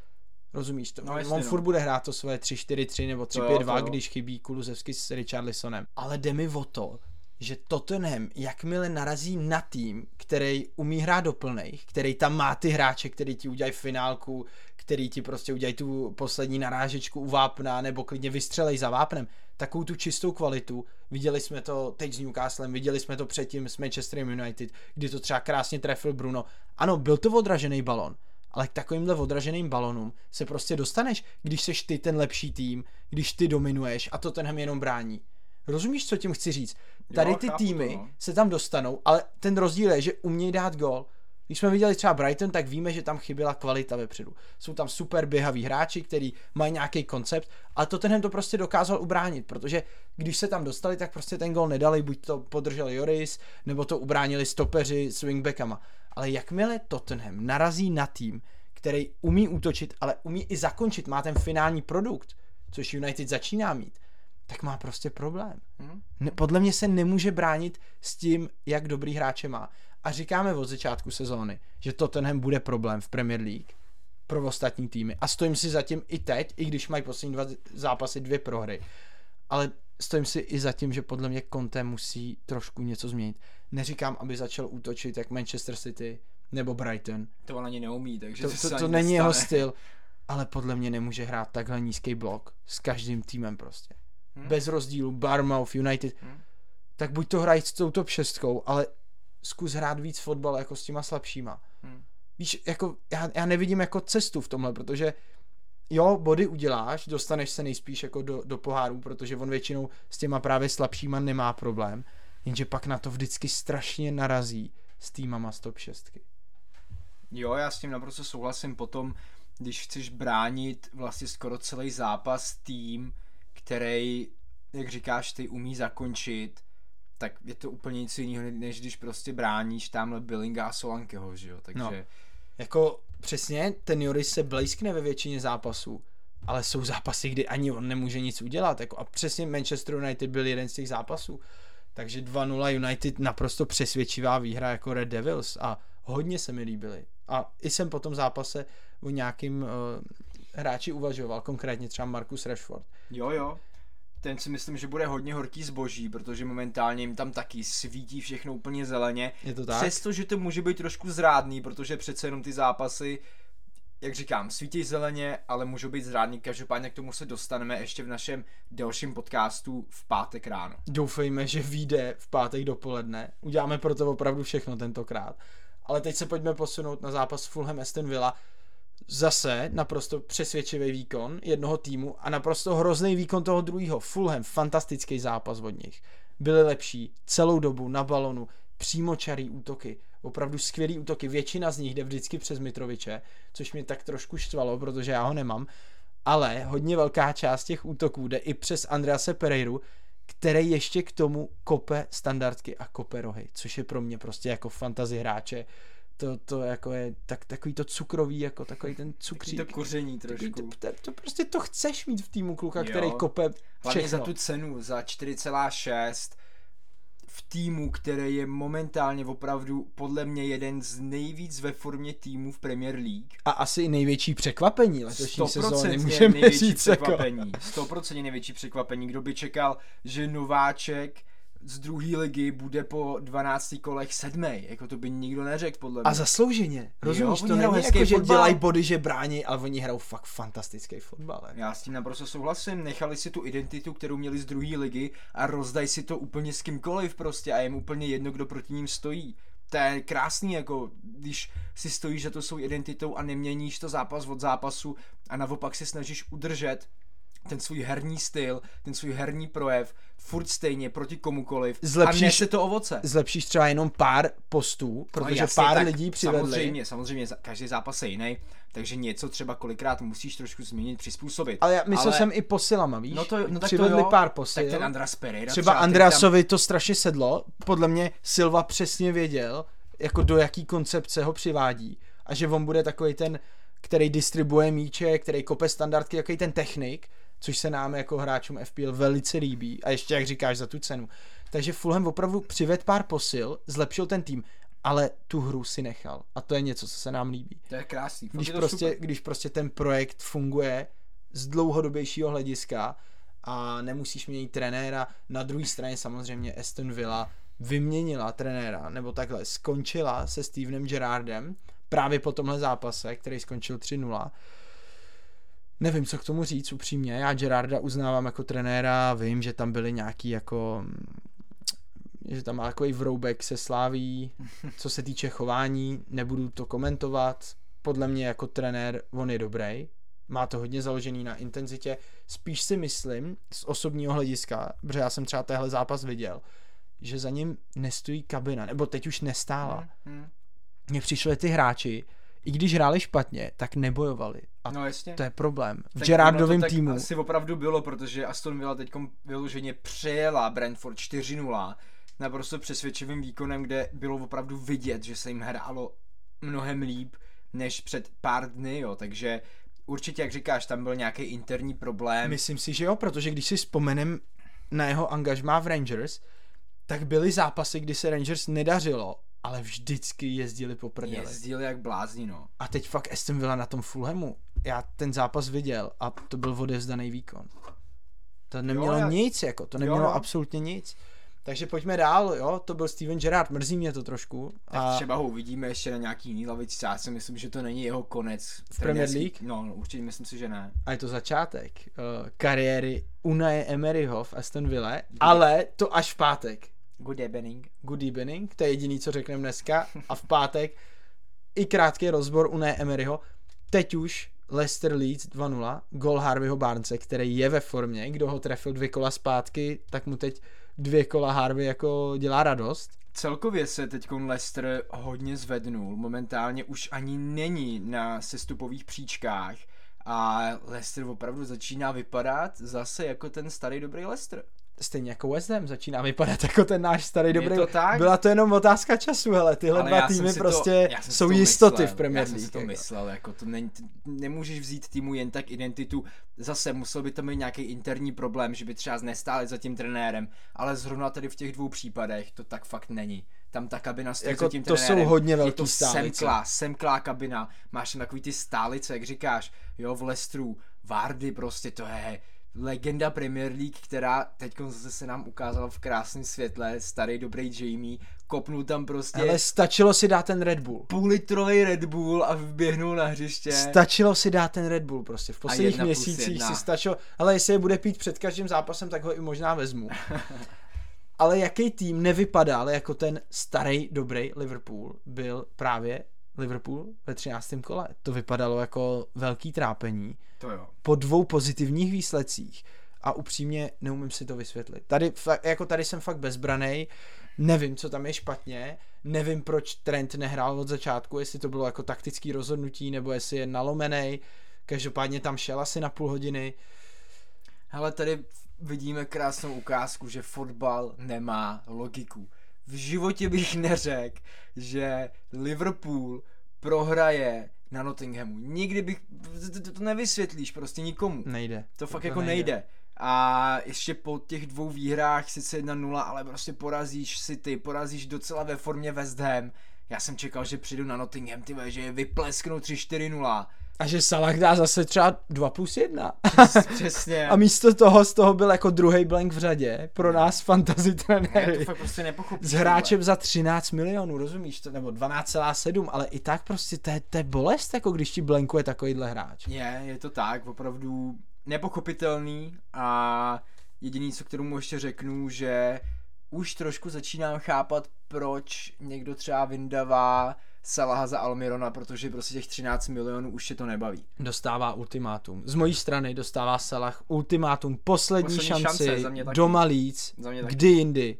Rozumíš to? No, On no. furt bude hrát to svoje 3-4-3 nebo 3-5-2, když chybí Kulusevsky s Richarlisonem. Ale jde mi o to, že Tottenham, jakmile narazí na tým, který umí hrát do plných, který tam má ty hráče, který ti udělají finálku, který ti prostě udělají tu poslední narážečku u vápna, nebo klidně vystřelej za vápnem, takovou tu čistou kvalitu. Viděli jsme to teď s Newcastlem, viděli jsme to předtím s Manchesterem United, kdy to třeba krásně trefil Bruno. Ano, byl to odražený balon, ale k takovýmhle odraženým balonům se prostě dostaneš, když seš ty ten lepší tým, když ty dominuješ a to tenhle jenom brání. Rozumíš, co tím chci říct? Tady ty týmy no. se tam dostanou, ale ten rozdíl je, že umějí dát gol. Když jsme viděli třeba Brighton, tak víme, že tam chyběla kvalita vepředu. Jsou tam super běhaví hráči, kteří mají nějaký koncept, ale to tenhle to prostě dokázal ubránit, protože když se tam dostali, tak prostě ten gol nedali, buď to podržel Joris, nebo to ubránili stopeři s wingbackama. Ale jakmile Tottenham narazí na tým, který umí útočit, ale umí i zakončit, má ten finální produkt, což United začíná mít, tak má prostě problém. Hmm. Ne, podle mě se nemůže bránit s tím, jak dobrý hráče má. A říkáme od začátku sezóny, že Tottenham bude problém v Premier League pro ostatní týmy. A stojím si zatím i teď, i když mají poslední dva zápasy dvě prohry. Ale stojím si i za tím, že podle mě Conte musí trošku něco změnit. Neříkám, aby začal útočit jak Manchester City nebo Brighton. To on ani neumí, takže to, to, to, to není jeho styl. Ale podle mě nemůže hrát takhle nízký blok s každým týmem prostě hmm. bez rozdílu, Barmouth, United, hmm. tak buď to hrají s tou top šestkou, ale zkus hrát víc fotbal jako s těma slabšíma. Hmm. Víš, jako já, já nevidím jako cestu v tomhle, protože jo, body uděláš, dostaneš se nejspíš jako do, do poháru, protože on většinou s těma právě slabšíma nemá problém, jenže pak na to vždycky strašně narazí s týmama z top šestky. Jo, já s tím naprosto souhlasím potom, když chceš bránit vlastně skoro celý zápas tým, který, jak říkáš, ty umí zakončit, tak je to úplně nic jiného, než když prostě bráníš tamhle Billinga a Solankeho, že jo, takže... No. Jako přesně, ten Joris se blízkne ve většině zápasů, ale jsou zápasy, kdy ani on nemůže nic udělat, jako a přesně Manchester United byl jeden z těch zápasů, takže 2-0 United naprosto přesvědčivá výhra jako Red Devils a hodně se mi líbily. A i jsem po tom zápase o nějakým uh, hráči uvažoval, konkrétně třeba Marcus Rashford. Jo, jo. Ten si myslím, že bude hodně horký zboží, protože momentálně jim tam taky svítí všechno úplně zeleně. Je to tak? Přesto, že to může být trošku zrádný, protože přece jenom ty zápasy jak říkám, svítí zeleně, ale můžou být zrádný. Každopádně k tomu se dostaneme ještě v našem dalším podcastu v pátek ráno. Doufejme, že vyjde v pátek dopoledne. Uděláme pro to opravdu všechno tentokrát. Ale teď se pojďme posunout na zápas Fulham Aston Villa. Zase naprosto přesvědčivý výkon jednoho týmu a naprosto hrozný výkon toho druhého. Fulham, fantastický zápas od nich. Byli lepší celou dobu na balonu, přímočarý útoky, opravdu skvělý útoky. Většina z nich jde vždycky přes Mitroviče, což mě tak trošku štvalo, protože já ho nemám. Ale hodně velká část těch útoků jde i přes Andrease Pereiru, který ještě k tomu kope standardky a kope rohy, což je pro mě prostě jako fantazi hráče to, to jako je tak, takový to cukrový, jako takový ten cukřík. Takový to koření trošku. to, to, to, prostě to chceš mít v týmu kluka, jo. který kope všechno. Hlavně za tu cenu, za 4,6 v týmu, který je momentálně opravdu podle mě jeden z nejvíc ve formě týmů v Premier League. A asi i největší překvapení letošní sezóny, můžeme největší říct. Jako. Překvapení, jako. 100% největší překvapení. Kdo by čekal, že nováček z druhé ligy bude po 12 kolech sedmý. Jako to by nikdo neřekl, podle mě. A zaslouženě. Rozumíš, jo, to není jako, že dělají body, že brání, ale oni hrajou fakt fantastický fotbal. Jako. Já s tím naprosto souhlasím. Nechali si tu identitu, kterou měli z druhé ligy a rozdají si to úplně s kýmkoliv prostě a je jim úplně jedno, kdo proti ním stojí. To je krásný, jako když si stojíš že to jsou identitou a neměníš to zápas od zápasu a naopak se snažíš udržet ten svůj herní styl, ten svůj herní projev, furt stejně proti komukoliv zlepšíš, a nese to ovoce. Zlepšíš třeba jenom pár postů, protože no jasně, pár lidí přivedli. Samozřejmě, samozřejmě, každý zápas je jiný, takže něco třeba kolikrát musíš trošku změnit, přizpůsobit. Ale já myslel Ale... jsem i posilama, víš? No to, no tak Přivedli to jo, pár posil. Tak ten Andras Pereira třeba, třeba Andreasovi tam... to strašně sedlo, podle mě Silva přesně věděl, jako do jaký koncepce ho přivádí a že on bude takový ten, který distribuje míče, který kope standardky, jaký ten technik, což se nám jako hráčům FPL velice líbí a ještě jak říkáš za tu cenu. Takže Fulham opravdu přived pár posil, zlepšil ten tým, ale tu hru si nechal a to je něco, co se nám líbí. To je krásný. Když, prostě, super. když prostě ten projekt funguje z dlouhodobějšího hlediska a nemusíš měnit trenéra, na druhé straně samozřejmě Aston Villa vyměnila trenéra, nebo takhle, skončila se Stevenem Gerrardem právě po tomhle zápase, který skončil 3-0 Nevím, co k tomu říct upřímně. Já Gerarda uznávám jako trenéra, vím, že tam byly nějaký jako že tam má takový vroubek se sláví, [laughs] co se týče chování, nebudu to komentovat. Podle mě jako trenér on je dobrý, má to hodně založený na intenzitě. Spíš si myslím z osobního hlediska, protože já jsem třeba téhle zápas viděl, že za ním nestojí kabina, nebo teď už nestála. Hmm. Mně přišli ty hráči, i když hráli špatně, tak nebojovali. A no jasně. to je problém. V tak Gerardovém to týmu. asi opravdu bylo, protože Aston Villa teď vyloženě přejela Brentford 4-0 naprosto přesvědčivým výkonem, kde bylo opravdu vidět, že se jim hrálo mnohem líp než před pár dny, jo, takže určitě, jak říkáš, tam byl nějaký interní problém. Myslím si, že jo, protože když si vzpomenem na jeho angažmá v Rangers, tak byly zápasy, kdy se Rangers nedařilo ale vždycky jezdili po prdeli. Jezdili jak blázni, no. A teď fakt Aston Villa na tom Fulhamu. Já ten zápas viděl a to byl odevzdaný výkon. To nemělo jo, já... nic, jako, to nemělo jo. absolutně nic. Takže pojďme dál, jo, to byl Steven Gerrard, mrzí mě to trošku. Tak a... třeba ho uvidíme ještě na nějaký jiný lavici, já si myslím, že to není jeho konec. V Premier League? No, no, určitě myslím si, že ne. A je to začátek uh, kariéry Unai Emeryho v Aston Villa, ale to až v pátek. Good evening. Good evening, to je jediný, co řekneme dneska. A v pátek i krátký rozbor u Emeryho. Teď už Leicester Leeds 2-0, gol Harveyho Barnce, který je ve formě, kdo ho trefil dvě kola zpátky, tak mu teď dvě kola Harvey jako dělá radost. Celkově se teď Leicester hodně zvednul, momentálně už ani není na sestupových příčkách a Leicester opravdu začíná vypadat zase jako ten starý dobrý Leicester. Stejně jako West Ham začíná vypadat jako ten náš starý dobrý. to tak? Byla to jenom otázka času, hele, tyhle Ale dva týmy prostě si jsou to jistoty myslel, v Premier Já jsem League. si to jako. myslel, jako to t- nemůžeš vzít týmu jen tak identitu. Zase musel by to mít nějaký interní problém, že by třeba nestáli za tím trenérem, ale zrovna tady v těch dvou případech to tak fakt není. Tam ta kabina stojí Jako tím to jsou trenérem. hodně je velký to stálice. semklá, semklá kabina, máš tam takový ty stálice, jak říkáš, jo, v Lestru, Vardy prostě, to je legenda Premier League, která teď zase se nám ukázala v krásném světle, starý dobrý Jamie, kopnul tam prostě Ale stačilo si dát ten Red Bull. půl litrový Red Bull a vběhnul na hřiště. Stačilo si dát ten Red Bull prostě. V posledních měsících si stačilo, ale jestli je bude pít před každým zápasem, tak ho i možná vezmu. [laughs] ale jaký tým nevypadal jako ten starý, dobrý Liverpool, byl právě Liverpool ve 13. kole. To vypadalo jako velký trápení to jo. po dvou pozitivních výsledcích a upřímně neumím si to vysvětlit. Tady, jako tady jsem fakt bezbranej, nevím, co tam je špatně, nevím, proč Trent nehrál od začátku, jestli to bylo jako taktický rozhodnutí, nebo jestli je nalomený, každopádně tam šel asi na půl hodiny. Hele, tady vidíme krásnou ukázku, že fotbal nemá logiku. V životě bych neřekl, že Liverpool prohraje na Nottinghamu. Nikdy bych, to, to, to nevysvětlíš prostě nikomu. Nejde. To fakt To jako nejde. A ještě po těch dvou výhrách, sice 1-0, ale prostě porazíš City, porazíš docela ve formě West Ham. Já jsem čekal, že přijdu na Nottingham, ty že je vyplesknou 3-4-0. A že Salah dá zase třeba 2 plus 1. Přesně. A místo toho z toho byl jako druhý blank v řadě pro nás fantasy Já to trenéry. fakt prostě nepochopím. S hráčem za 13 milionů, rozumíš to? Nebo 12,7, ale i tak prostě to je, to je bolest, jako když ti blankuje takovýhle hráč. Je, je to tak, opravdu nepochopitelný a jediný, co k tomu ještě řeknu, že už trošku začínám chápat, proč někdo třeba vyndavá Salaha za Almirona, protože prostě těch 13 milionů už je to nebaví. Dostává ultimátum. Z mojí strany dostává Salah ultimátum, poslední, Poslední šanci, šance, za mě taky. doma Leeds, Za mě taky. kdy jindy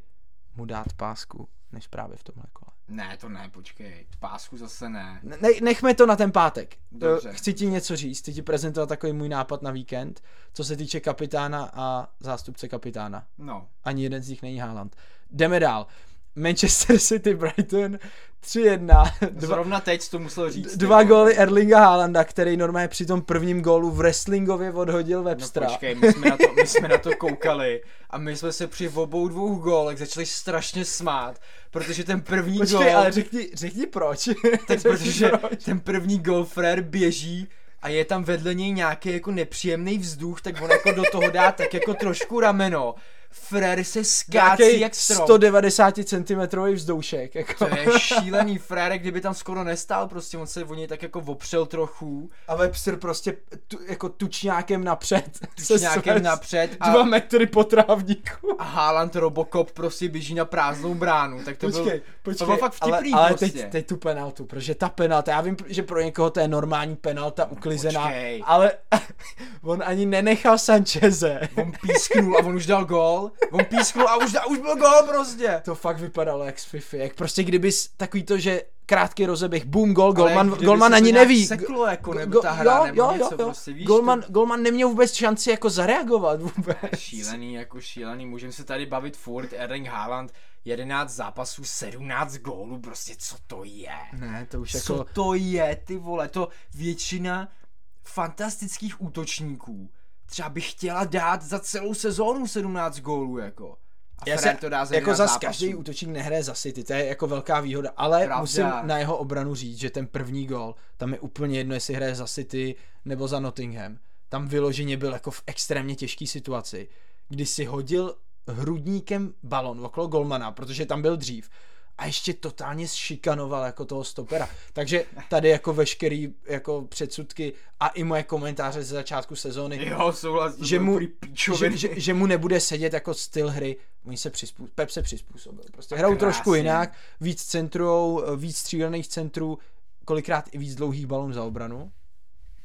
mu dát pásku, než právě v tomhle kole. Ne, to ne, počkej, pásku zase ne. Ne, nechme to na ten pátek. Dobře. Eh, Chci ti něco říct, chci ti prezentovat takový můj nápad na víkend, co se týče kapitána a zástupce kapitána. No, Ani jeden z nich není Haaland. Jdeme dál. Manchester City, Brighton, 3-1. Dva, zrovna teď to musel říct. dva góly Erlinga Haalanda, který normálně při tom prvním gólu v wrestlingově odhodil No Webstra. počkej, my jsme, na to, my jsme na to koukali a my jsme se při obou dvou gólech začali strašně smát, protože ten první Počkej, gól, ale řekni, řekni proč. [laughs] Řekni protože proč. ten první gól Frér běží a je tam vedle něj nějaký jako nepříjemný vzduch, tak on jako do toho dá tak jako trošku rameno. Frér se skácí Nějaký jak strom. 190 cm vzdoušek. Jako. To je [laughs] šílený Frérek, kdyby tam skoro nestál, prostě on se o něj tak jako opřel trochu, A Webster prostě tu, jako tučňákem napřed. [laughs] nějakým napřed a, Dva metry po trávníku. a Haaland Robocop prostě běží na prázdnou bránu, tak to Počkej, byl, počkej, to bylo fakt vtipný ale, ale prostě. teď, teď tu penaltu, protože ta penalta, já vím, že pro někoho to je normální penalta uklizená, počkej. ale [laughs] on ani nenechal Sancheze. On písknul a on už dal gól. On písknul a už, da, už byl gól prostě. To fakt vypadalo jak z Fifi, jak prostě kdybys takový to, že krátký rozeběh, boom, gol, Golman, kdyby Golman ani neví. Seklo jako, nebo Go- ta hra, jo, nebo jo, něco jo, jo. prostě, víš Golman, to? Golman neměl vůbec šanci jako zareagovat vůbec. Šílený, jako šílený, můžeme se tady bavit furt, Erling Haaland, 11 zápasů, 17 gólů, prostě co to je? Ne, to už Co jako... to je, ty vole, to většina fantastických útočníků třeba by chtěla dát za celou sezónu 17 gólů, jako. A Já se, to dá za jako 11 zas zápasů. každý útočník nehraje za City, to je jako velká výhoda, ale Pravda. musím na jeho obranu říct, že ten první gol, tam je úplně jedno, jestli hraje za City nebo za Nottingham. Tam vyloženě byl jako v extrémně těžké situaci, kdy si hodil hrudníkem balon okolo golmana, protože tam byl dřív a ještě totálně šikanoval jako toho stopera. Takže tady jako veškerý jako předsudky a i moje komentáře ze začátku sezóny, Jo, souhlas, že mu, že, že, že mu nebude sedět jako styl hry, oni se přizpů, Pep se přizpůsobil. Prostě hrajou trošku jinak, víc centrujou, víc střílených centrů, kolikrát i víc dlouhých balonů za obranu.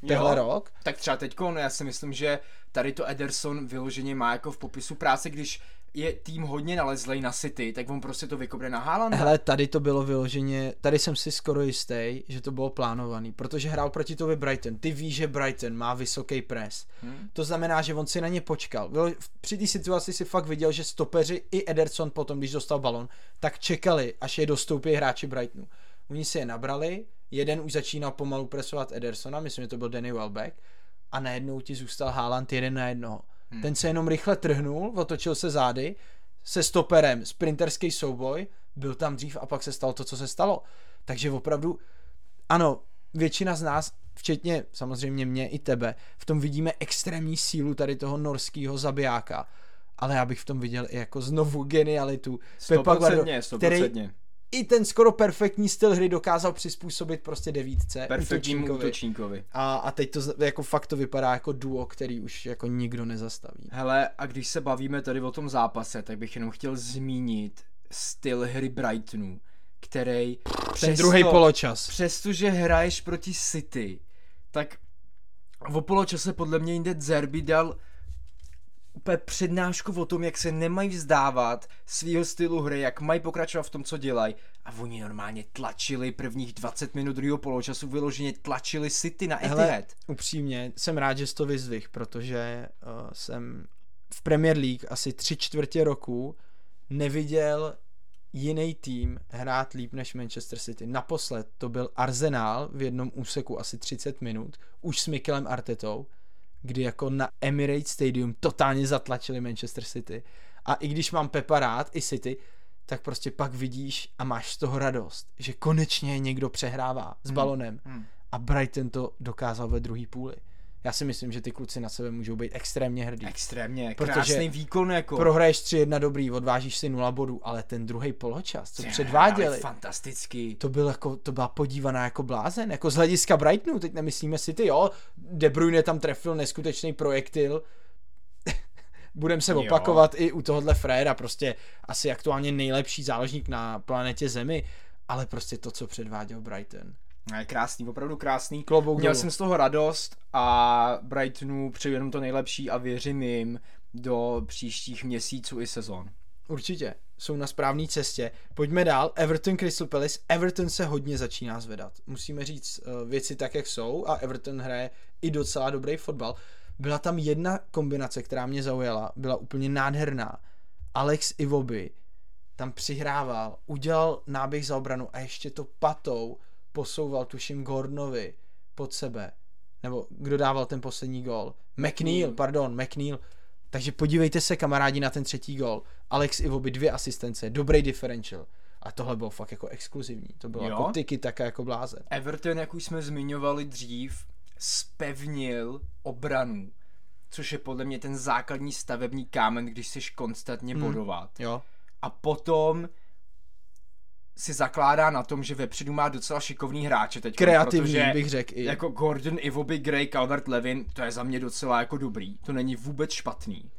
Tehle rok. Tak třeba teďko, no já si myslím, že tady to Ederson vyloženě má jako v popisu práce, když je tým hodně nalezlej na City, tak on prostě to vykopne na Haaland. Hele, tady to bylo vyloženě, tady jsem si skoro jistý, že to bylo plánovaný, protože hrál proti tobě Brighton. Ty víš, že Brighton má vysoký pres. Hmm. To znamená, že on si na ně počkal. Při té situaci si fakt viděl, že stopeři i Ederson potom, když dostal balon, tak čekali, až je dostoupí hráči Brightonu. Oni si je nabrali, jeden už začínal pomalu presovat Edersona, myslím, že to byl Danny Welbeck, a najednou ti zůstal Haaland jeden na jednoho. Hmm. Ten se jenom rychle trhnul, otočil se zády, se stoperem, sprinterský souboj, byl tam dřív a pak se stalo to, co se stalo. Takže opravdu, ano, většina z nás, včetně samozřejmě mě i tebe, v tom vidíme extrémní sílu tady toho norského zabijáka. Ale já bych v tom viděl i jako znovu genialitu Pepa Guardiola, který i ten skoro perfektní styl hry dokázal přizpůsobit prostě devítce. Perfektnímu útočníkovi. A, a teď to jako fakt to vypadá jako duo, který už jako nikdo nezastaví. Hele, a když se bavíme tady o tom zápase, tak bych jenom chtěl zmínit styl hry Brightonu, který přesto, druhý poločas. Přestože hraješ proti City, tak v poločase podle mě jinde Zerby dal úplně přednášku o tom, jak se nemají vzdávat svého stylu hry, jak mají pokračovat v tom, co dělají. A oni normálně tlačili prvních 20 minut druhého poločasu, vyloženě tlačili City na Etihad. Hele, upřímně, jsem rád, že jsi to vyzvih, protože uh, jsem v Premier League asi tři čtvrtě roku neviděl jiný tým hrát líp než Manchester City. Naposled to byl Arsenal v jednom úseku asi 30 minut, už s Mikelem Artetou kdy jako na Emirates Stadium totálně zatlačili Manchester City. A i když mám Pepa rád, i City, tak prostě pak vidíš a máš z toho radost, že konečně někdo přehrává s hmm. balonem. Hmm. Hmm. A Brighton to dokázal ve druhé půli já si myslím, že ty kluci na sebe můžou být extrémně hrdí. Extrémně, krásný výkon jako. Prohraješ 3-1 dobrý, odvážíš si 0 bodů, ale ten druhý poločas, co předváděli. Fantastický. To byl jako, to byla podívaná jako blázen, jako z hlediska Brightonu, teď nemyslíme si ty, jo, De Bruyne tam trefil neskutečný projektil, [laughs] budem se opakovat jo. i u tohohle Fréra, prostě asi aktuálně nejlepší záložník na planetě Zemi, ale prostě to, co předváděl Brighton. Krásný, opravdu krásný. Klobouk Měl jsem z toho radost a Brightonu přeju jenom to nejlepší a věřím jim do příštích měsíců i sezon. Určitě, jsou na správné cestě. Pojďme dál. Everton Crystal Palace. Everton se hodně začíná zvedat. Musíme říct uh, věci tak, jak jsou a Everton hraje i docela dobrý fotbal. Byla tam jedna kombinace, která mě zaujala, byla úplně nádherná. Alex Iwobi tam přihrával, udělal náběh za obranu a ještě to patou posouval, tuším, Gordonovi pod sebe. Nebo kdo dával ten poslední gol? McNeil, pardon, McNeil. Takže podívejte se, kamarádi, na ten třetí gol. Alex Ivoby dvě asistence, dobrý differential. A tohle bylo fakt jako exkluzivní. To bylo jo? jako tyky také jako bláze. Everton, jak už jsme zmiňovali dřív, spevnil obranu. Což je podle mě ten základní stavební kámen, když jsi konstantně hmm. bodovat. Jo. A potom si zakládá na tom, že vepředu má docela šikovný hráče teď. Kreativní protože bych řekl i. Jako Gordon, Ivoby, Gray, Calvert, Levin, to je za mě docela jako dobrý. To není vůbec špatný.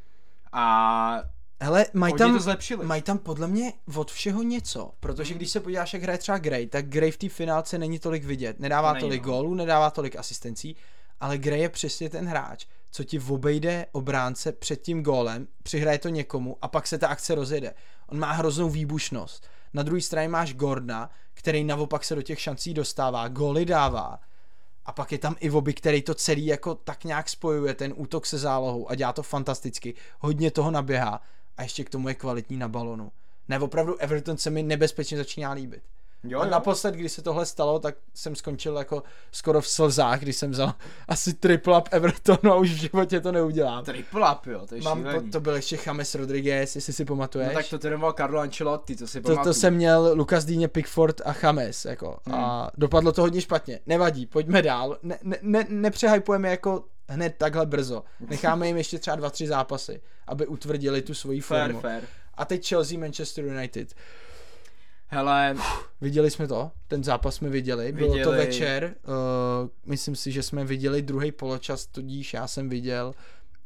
A Hele, mají tam, mají tam podle mě od všeho něco, protože hmm. když se podíváš, jak hraje třeba Gray, tak Gray v té finálce není tolik vidět. Nedává to tolik no. gólů, nedává tolik asistencí, ale Gray je přesně ten hráč, co ti obejde obránce před tím gólem, přihraje to někomu a pak se ta akce rozjede. On má hroznou výbušnost. Na druhé straně máš Gordna, který naopak se do těch šancí dostává, góly dává. A pak je tam Ivoby, který to celý jako tak nějak spojuje, ten útok se zálohou a dělá to fantasticky. Hodně toho naběhá a ještě k tomu je kvalitní na balonu. Ne, opravdu Everton se mi nebezpečně začíná líbit. Jo, a jo. naposled, když se tohle stalo, tak jsem skončil jako skoro v slzách, když jsem vzal asi triple up Evertonu a už v životě to neudělám. Triple up, jo, to je Mám, to, to byl ještě James Rodriguez, jestli si pamatuješ. No tak to trénoval Carlo Ancelotti, to si to, to jsem měl Lukas Dýně, Pickford a James, jako. Hmm. A dopadlo to hodně špatně. Nevadí, pojďme dál. Ne, ne, ne, nepřehajpujeme jako hned takhle brzo. Necháme jim ještě třeba dva, tři zápasy, aby utvrdili tu svoji formu. Fair, fair. A teď Chelsea, Manchester United. Hele, viděli jsme to, ten zápas jsme viděli, viděli. bylo to večer, uh, myslím si, že jsme viděli druhý poločas, tudíž já jsem viděl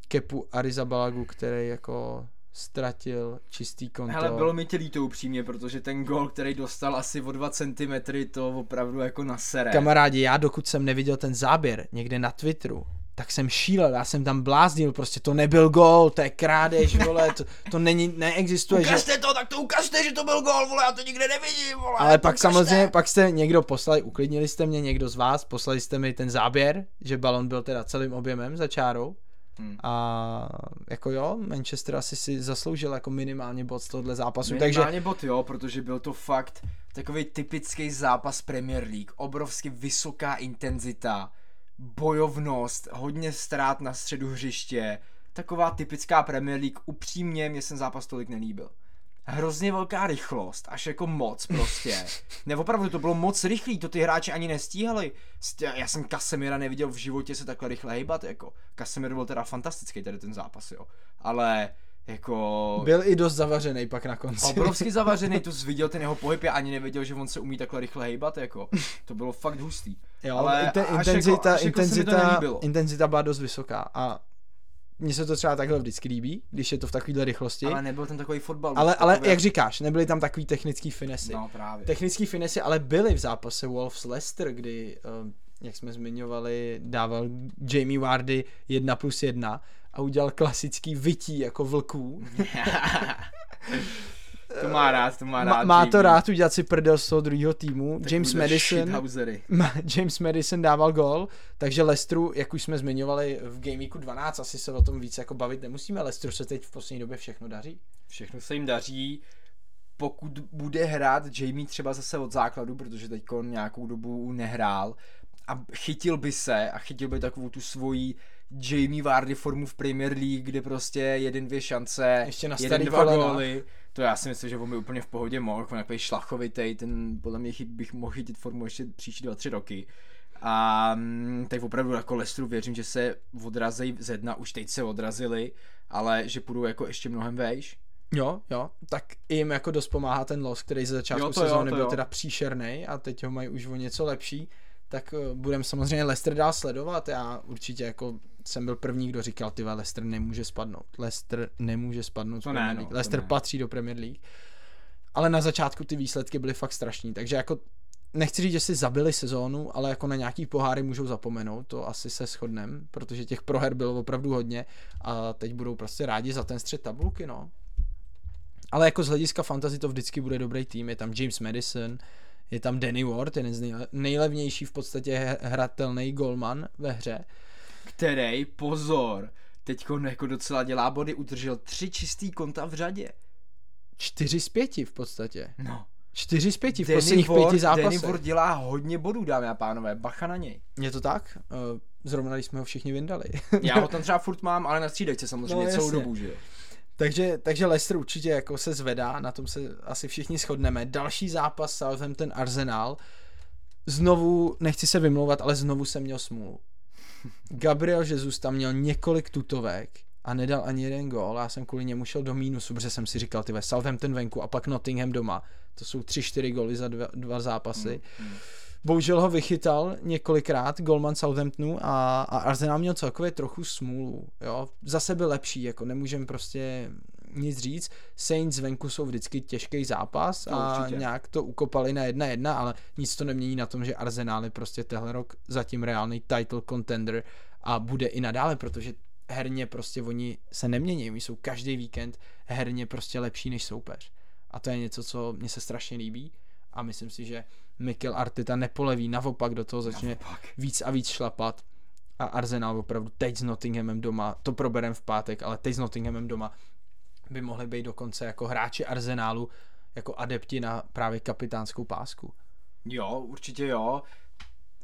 Kepu Arizabalagu, který jako ztratil čistý konto. Hele, bylo mi tě líto upřímně, protože ten gol, který dostal asi o 2 cm, to opravdu jako na sere. Kamarádi, já dokud jsem neviděl ten záběr někde na Twitteru, tak jsem šílel, já jsem tam bláznil, prostě to nebyl gol, to je krádež, vole, to, to není, neexistuje. Ukažte že... to, tak to ukažte, že to byl gol, vole, já to nikde nevidím, vole. Ale pak ukažte. samozřejmě, pak jste někdo poslali, uklidnili jste mě, někdo z vás, poslali jste mi ten záběr, že balon byl teda celým objemem za čárou. Hmm. A jako jo, Manchester asi si zasloužil jako minimálně bod z tohohle zápasu. Minimálně takže... bod jo, protože byl to fakt takový typický zápas Premier League. Obrovsky vysoká intenzita, bojovnost, hodně ztrát na středu hřiště. Taková typická Premier League. Upřímně mě ten zápas tolik nelíbil hrozně velká rychlost, až jako moc prostě. [laughs] Ne, opravdu to bylo moc rychlý, to ty hráči ani nestíhali. Já jsem Casemira neviděl v životě se takhle rychle hejbat, jako. Casemir byl teda fantastický tady ten zápas, jo. Ale jako... Byl i dost zavařený pak na konci. Obrovsky [laughs] zavařený, tu viděl ten jeho pohyb, já ani nevěděl, že on se umí takhle rychle hejbat, jako. To bylo fakt hustý. Jo, ale te, intenzita, jako, intenzita, jako intenzita byla dost vysoká a mně se to třeba takhle vždycky líbí, když je to v takovéhle rychlosti. Ale nebyl tam takový fotbal. Ale, ale takový... jak říkáš, nebyly tam takový technický finesy. No právě. Technický finesy ale byly v zápase Wolves Leicester, kdy, uh, jak jsme zmiňovali, dával Jamie Wardy 1 plus 1 a udělal klasický vytí jako vlků. [laughs] To má rád, to má rád. Má, má to rád udělat si prdel z toho druhého týmu. Tak James Madison, [laughs] James Madison dával gol, takže Lestru, jak už jsme zmiňovali v Game Weeku 12, asi se o tom víc jako bavit nemusíme. Lestru se teď v poslední době všechno daří. Všechno se jim daří. Pokud bude hrát Jamie třeba zase od základu, protože teď nějakou dobu nehrál, a chytil by se a chytil by takovou tu svoji Jamie Vardy formu v Premier League, kde prostě jeden, dvě šance, Ještě na jeden, dva góly to já si myslím, že on by úplně v pohodě mohl, on takový šlachovitý, ten podle mě bych mohl chytit formu ještě příští dva, tři roky. A mm, tak opravdu jako Lestru věřím, že se odrazí ze dna, už teď se odrazili, ale že půjdou jako ještě mnohem vejš. Jo, jo, tak jim jako dost pomáhá ten los, který ze začátku sezóny byl jo. teda příšerný a teď ho mají už o něco lepší, tak uh, budeme samozřejmě Lester dál sledovat, já určitě jako jsem byl první, kdo říkal, ty Leicester nemůže spadnout. Leicester nemůže spadnout to Premier League. No, Leicester ne. patří do Premier League. Ale na začátku ty výsledky byly fakt strašní, takže jako nechci říct, že si zabili sezónu, ale jako na nějaký poháry můžou zapomenout, to asi se shodnem, protože těch proher bylo opravdu hodně a teď budou prostě rádi za ten střed tabulky, no. Ale jako z hlediska fantasy to vždycky bude dobrý tým, je tam James Madison, je tam Danny Ward, jeden z nejlevnější v podstatě hratelný golman ve hře, který, pozor, teď jako docela dělá body, udržel tři čistý konta v řadě. Čtyři z pěti v podstatě. No. Čtyři z pěti v Danny posledních Ward, pěti zápasech. Danny Ward dělá hodně bodů, dámy a pánové, bacha na něj. Je to tak? Eh, zrovna když jsme ho všichni vyndali. Já ho [laughs] tam třeba furt mám, ale na střídejce samozřejmě no, celou dobu, že takže, takže Leicester určitě jako se zvedá, na tom se asi všichni shodneme. Další zápas Southampton Arsenal. Znovu, nechci se vymlouvat, ale znovu jsem měl smůlu. [laughs] Gabriel Jesus tam měl několik tutovek a nedal ani jeden gól. Já jsem kvůli němu šel do mínusu, protože jsem si říkal, ty Southampton venku a pak Nottingham doma. To jsou tři, čtyři góly za dva, dva zápasy. Mm, mm. Bohužel ho vychytal několikrát golman Southamptonu a, a Arsenal měl celkově trochu smůlu. Jo? Zase byl lepší, jako nemůžem prostě nic říct. Saints venku jsou vždycky těžký zápas no, a určitě. nějak to ukopali na jedna jedna, ale nic to nemění na tom, že Arsenal je prostě tehle rok zatím reálný title contender a bude i nadále, protože herně prostě oni se nemění, oni jsou každý víkend herně prostě lepší než soupeř. A to je něco, co mně se strašně líbí a myslím si, že Mikel Arteta nepoleví, naopak do toho začne naopak. víc a víc šlapat a Arsenal opravdu teď s Nottinghamem doma, to proberem v pátek, ale teď s Nottinghamem doma by mohli být dokonce jako hráči Arsenálu jako adepti na právě kapitánskou pásku. Jo, určitě jo.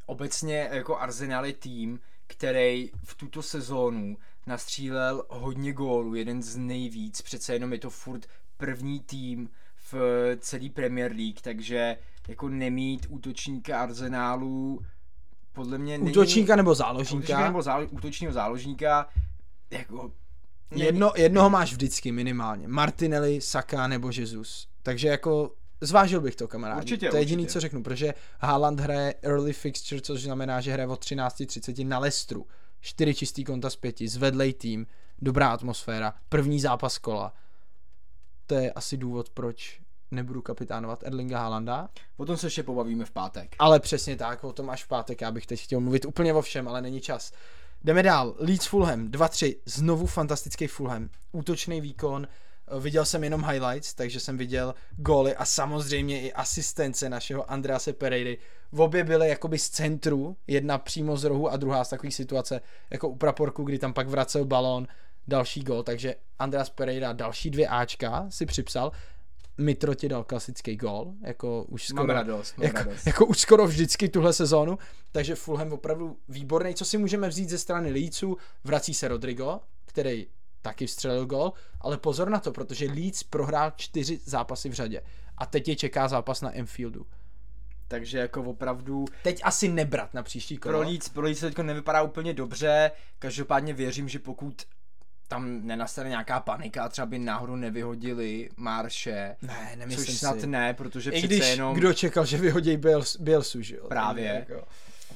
Obecně jako Arsenal je tým, který v tuto sezónu nastřílel hodně gólů, jeden z nejvíc, přece jenom je to furt první tým v celý Premier League, takže jako nemít útočníka Arsenálu podle mě není... Útočníka nebo záložníka? Útočníka nebo zálo, útočního záložníka jako Jedno, jednoho máš vždycky minimálně. Martinelli, Saka nebo Jesus. Takže jako zvážil bych to, kamarádi. Určitě, to je jediný, co řeknu, protože Haaland hraje early fixture, což znamená, že hraje od 13.30 na Lestru. Čtyři čistý konta z pěti, zvedlej tým, dobrá atmosféra, první zápas kola. To je asi důvod, proč nebudu kapitánovat Erlinga Haalanda. O tom se ještě pobavíme v pátek. Ale přesně tak, o tom až v pátek. Já bych teď chtěl mluvit úplně o všem, ale není čas. Jdeme dál. Leeds Fulham 2-3. Znovu fantastický Fulham. Útočný výkon. Viděl jsem jenom highlights, takže jsem viděl góly a samozřejmě i asistence našeho Andrease Pereiry. V obě byly jakoby z centru, jedna přímo z rohu a druhá z takové situace jako u praporku, kdy tam pak vracel balón, další gol, takže Andreas Pereira další dvě Ačka si připsal. Mitro ti dal klasický gol, jako už skoro, Mám radost, mám jako, radost. jako už skoro vždycky tuhle sezónu, takže Fulham opravdu výborný. Co si můžeme vzít ze strany Leedsu, vrací se Rodrigo, který taky vstřelil gol, ale pozor na to, protože Leeds prohrál čtyři zápasy v řadě a teď je čeká zápas na Enfieldu. Takže jako opravdu Teď asi nebrat na příští kolo. pro Leeds, pro Leeds to teďko nevypadá úplně dobře, každopádně věřím, že pokud tam nenastane nějaká panika, třeba by náhodou nevyhodili Marše, Ne, nemyslím což snad si. ne, protože I přece když jenom... kdo čekal, že vyhodí Biels, Bielsu, že jo? Právě. Takže Jako,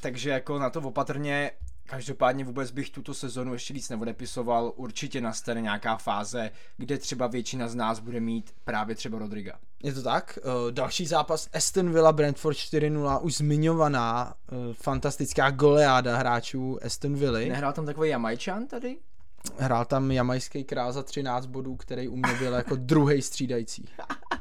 Takže jako na to opatrně, každopádně vůbec bych tuto sezonu ještě víc neodepisoval, určitě nastane nějaká fáze, kde třeba většina z nás bude mít právě třeba Rodriga. je to tak? Uh, další zápas Aston Villa Brentford 4-0, už zmiňovaná uh, fantastická goleáda hráčů Aston Villa. Nehrál tam takový Jamajčan tady? Hrál tam jamajský král za 13 bodů, který u mě byl jako druhý střídající. [laughs]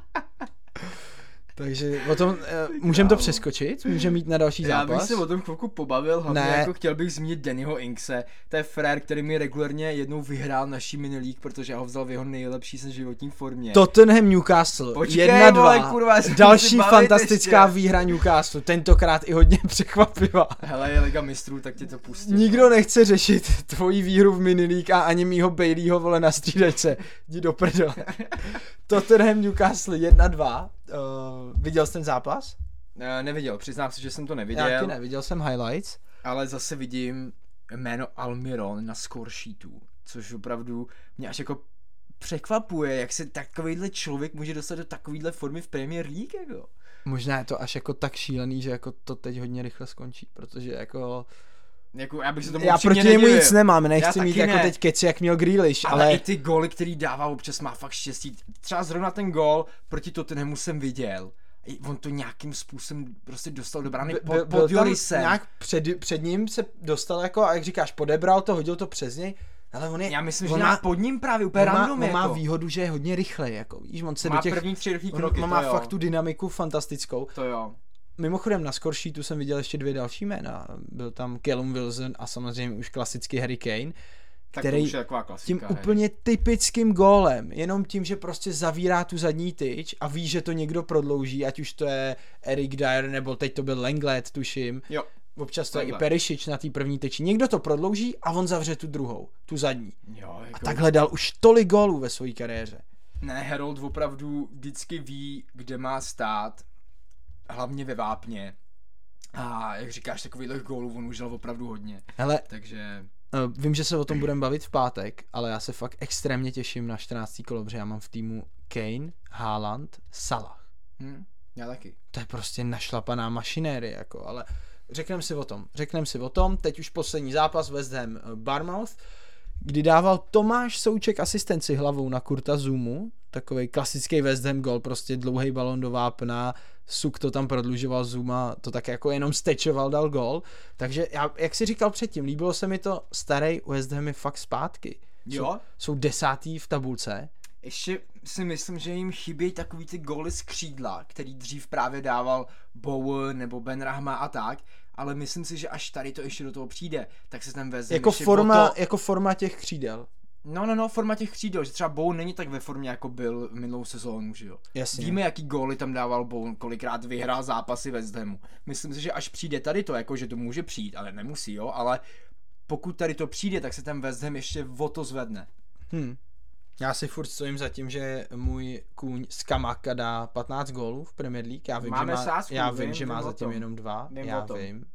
Takže o tom, uh, můžeme to přeskočit? Můžeme mít na další Já zápas? bych se o tom chvilku pobavil, hlavně Ne. jako chtěl bych zmínit Dannyho Inkse. To je frér, který mi regulérně jednou vyhrál naší mini league, protože já ho vzal v jeho nejlepší se životní formě. Tottenham Newcastle, Počkej, 1-2. vole, kurva, já Další fantastická ještě. výhra Newcastle, tentokrát i hodně [laughs] překvapivá. Hele, je Liga mistrů, tak tě to pustím. Nikdo nechce řešit tvoji výhru v mini league a ani mýho Baileyho vole na střídačce. Jdi do prdele. [laughs] Tottenham Newcastle 1-2. Uh, viděl jsi ten zápas? Eh, neviděl, přiznám se, že jsem to neviděl, Já ne, viděl jsem highlights. ale zase vidím jméno Almiron na score sheetu, což opravdu mě až jako překvapuje, jak se takovýhle člověk může dostat do takovýhle formy v Premier League, jako. Možná je to až jako tak šílený, že jako to teď hodně rychle skončí, protože jako... Jako, já bych se tomu Já proti němu nic nemám, nechci mít jako ne. teď keci, jak měl Grealish, Ale, ale... i ty góly, který dává, občas má fakt štěstí. Třeba zrovna ten gól proti Tottenhamu jsem viděl. On to nějakým způsobem prostě dostal do brány pod, byl, pod Jorisem. nějak před, před ním se dostal jako, a jak říkáš, podebral to, hodil to přes něj, ale on je... Já myslím, že on nějak pod ním právě úplně on má, random on má jako. výhodu, že je hodně rychlej, jako víš, on se má do těch... první tři rychlý on, kroky, on má jo. fakt tu dynamiku fantastickou. To jo. Mimochodem na sheetu jsem viděl ještě dvě další jména. Byl tam Callum Wilson a samozřejmě už klasický Harry Kane, Tak který to už je taková klasika. tím hej. úplně typickým gólem, jenom tím, že prostě zavírá tu zadní tyč a ví, že to někdo prodlouží, ať už to je Eric Dyer, nebo teď to byl Lenglet, tuším. Jo. Občas to je i. Perišič na té první tyči. Někdo to prodlouží a on zavře tu druhou, tu zadní. Jo, jako... A takhle dal už tolik gólů ve své kariéře. Ne, Harold opravdu vždycky ví, kde má stát, hlavně ve vápně. A jak říkáš, takovýchhle gólů on už dal opravdu hodně. Hele, Takže Uh, vím, že se o tom budeme bavit v pátek, ale já se fakt extrémně těším na 14. kolo, protože já mám v týmu Kane, Haaland, Salah. hm, já taky. To je prostě našlapaná mašinérie, jako, ale řekneme si o tom. Řekneme si o tom, teď už poslední zápas West Ham eh, Barmouth, kdy dával Tomáš Souček asistenci hlavou na Kurta Zumu, takový klasický West Ham gol, prostě dlouhý balon do vápna, Suk to tam prodlužoval Zuma, to tak jako jenom stečoval, dal gol. Takže já, jak si říkal předtím, líbilo se mi to, starý West Ham je fakt zpátky. Jsou, Jo, jsou desátý v tabulce. ještě si myslím, že jim chybějí takový ty góly z křídla, který dřív právě dával Bowen nebo Ben Rahma a tak, ale myslím si, že až tady to ještě do toho přijde, tak se ten vezme Jako forma, to, jako forma těch křídel. No, no, no, forma těch křídel, že třeba Bowen není tak ve formě, jako byl minulou sezónu, že jo. Jasně. Víme, jaký góly tam dával Bowen, kolikrát vyhrál zápasy ve Hamu. Myslím si, že až přijde tady to, jako že to může přijít, ale nemusí, jo, ale pokud tady to přijde, tak se ten West Ham ještě o to zvedne. Hm. Já si furt stojím za tím, že můj kůň z Kamaka dá 15 gólů v Premier League. Já vím, Máme že má, sázku, já vím, vím, že má zatím jenom dva. Vím já vím.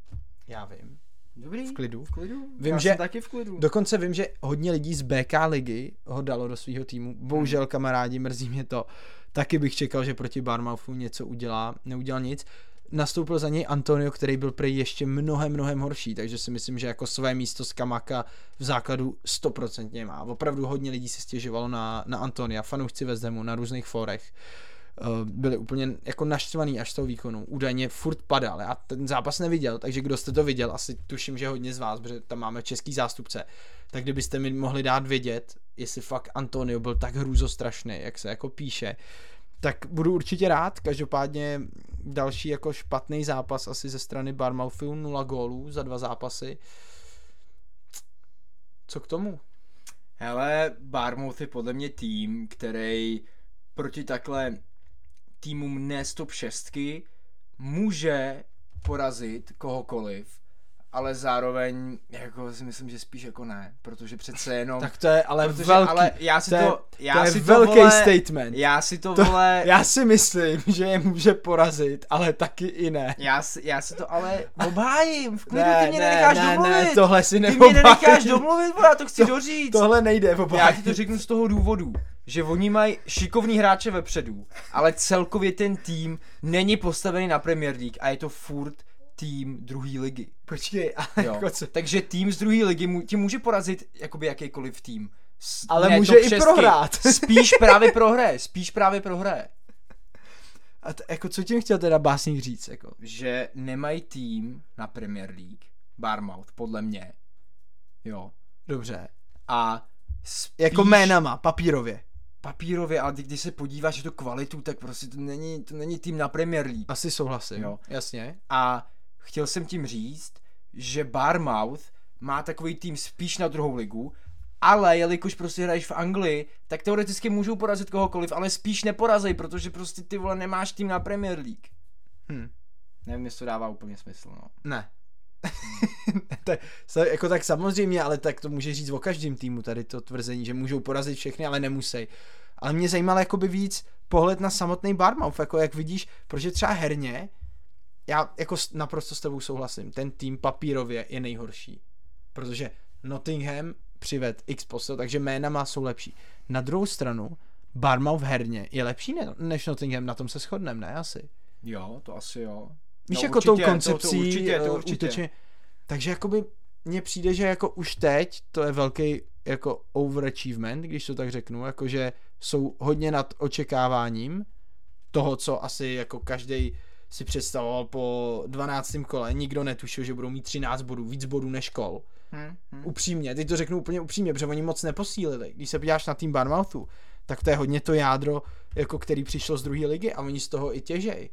Já vím. Dobrý. V klidu. V klidu. Vím, Já že- taky v klidu. Dokonce vím, že hodně lidí z BK ligy ho dalo do svého týmu. Bohužel, kamarádi, mrzí mě to. Taky bych čekal, že proti Barmouthu něco udělá. Neudělal nic. Nastoupil za něj Antonio, který byl prej ještě mnohem, mnohem horší, takže si myslím, že jako své místo z Kamaka v základu stoprocentně má. Opravdu hodně lidí se stěžovalo na, na Antonia, fanoušci Hamu, na různých forech. Byli úplně jako naštvaný až toho výkonu. Údajně furt padal. Já ten zápas neviděl, takže kdo jste to viděl, asi tuším, že hodně z vás, protože tam máme český zástupce, tak kdybyste mi mohli dát vědět, jestli fakt Antonio byl tak hrůzostrašný, jak se jako píše, tak budu určitě rád. Každopádně další jako špatný zápas asi ze strany Barmouthu, 0 gólů za dva zápasy. Co k tomu? Hele, Barmouth je podle mě tým, který proti takhle týmům ne stop šestky může porazit kohokoliv ale zároveň jako si myslím, že spíš jako ne, protože přece jenom... Tak to je ale protože, velký, ale já si to, to, já to je si velký to, vole, statement. Já si to, to, vole... Já si myslím, že je může porazit, ale taky i ne. Já si, já si to ale obhájím, v klidu ne, ty mě ne, nenecháš ne, domluvit. Ne, tohle si Ty mě nenecháš domluvit, já to chci to, doříct. Tohle nejde obhájit. Já ti to řeknu z toho důvodu, že oni mají šikovný hráče vepředu, ale celkově ten tým není postavený na Premier League a je to furt tým druhé ligy. Počkej, ale jo. jako co? Takže tým z druhé ligy mu, ti může porazit jakoby jakýkoliv tým. S, ale ne, může i šestky. prohrát. [laughs] spíš právě prohraje, spíš právě prohraje. A t- jako co tím chtěl teda básník říct? Jako? Že nemají tým na Premier League, Barmouth, podle mě. Jo. Dobře. A spíš... Jako jménama, papírově papírově, ale když se podíváš na tu kvalitu, tak prostě to není, to není tým na Premier League. Asi souhlasím, jo. jasně. A chtěl jsem tím říct, že Barmouth má takový tým spíš na druhou ligu, ale jelikož prostě hraješ v Anglii, tak teoreticky můžou porazit kohokoliv, ale spíš neporazej, protože prostě ty vole nemáš tým na Premier League. Hm. Nevím, jestli to dává úplně smysl, no. Ne. [laughs] tak, jako tak samozřejmě, ale tak to může říct o každém týmu tady to tvrzení, že můžou porazit všechny, ale nemusí. Ale mě zajímalo jakoby víc pohled na samotný Barmouth, jako jak vidíš, protože třeba herně, já jako naprosto s tebou souhlasím, ten tým papírově je nejhorší, protože Nottingham přived x posel, takže jména jsou lepší. Na druhou stranu, Barmouth herně je lepší ne, než Nottingham, na tom se shodneme, ne asi? Jo, to asi jo. Víš, no, jako určitě, tou koncepcí to, to určitě, to určitě. Útočně, takže jakoby mně přijde, že jako už teď to je velký jako overachievement, když to tak řeknu, jakože jsou hodně nad očekáváním toho, co asi jako každý si představoval po 12. kole, nikdo netušil, že budou mít 13 bodů, víc bodů než kol. Hmm, hmm. Upřímně, teď to řeknu úplně upřímně, protože oni moc neposílili. Když se podíváš na tým Barmouthu, tak to je hodně to jádro, jako který přišlo z druhé ligy a oni z toho i těžej.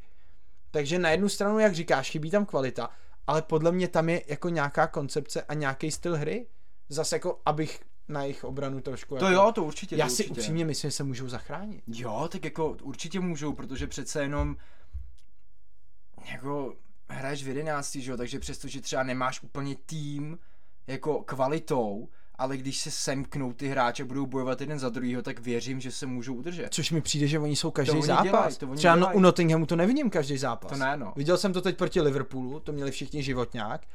Takže na jednu stranu, jak říkáš, chybí tam kvalita, ale podle mě tam je jako nějaká koncepce a nějaký styl hry. Zase jako, abych na jejich obranu trošku. To jako, jo, to určitě. Já to si určitě. upřímně myslím, že se můžou zachránit. Jo, tak jako určitě můžou, protože přece jenom jako hraješ v 11, že jo, takže přesto, že třeba nemáš úplně tým jako kvalitou, ale když se semknou ty hráče budou bojovat jeden za druhýho, tak věřím, že se můžou udržet. Což mi přijde, že oni jsou každý to zápas. Dělají, to Třeba no, u Nottinghamu to nevidím každý zápas. To ne, no. Viděl jsem to teď proti Liverpoolu, to měli všichni životňák,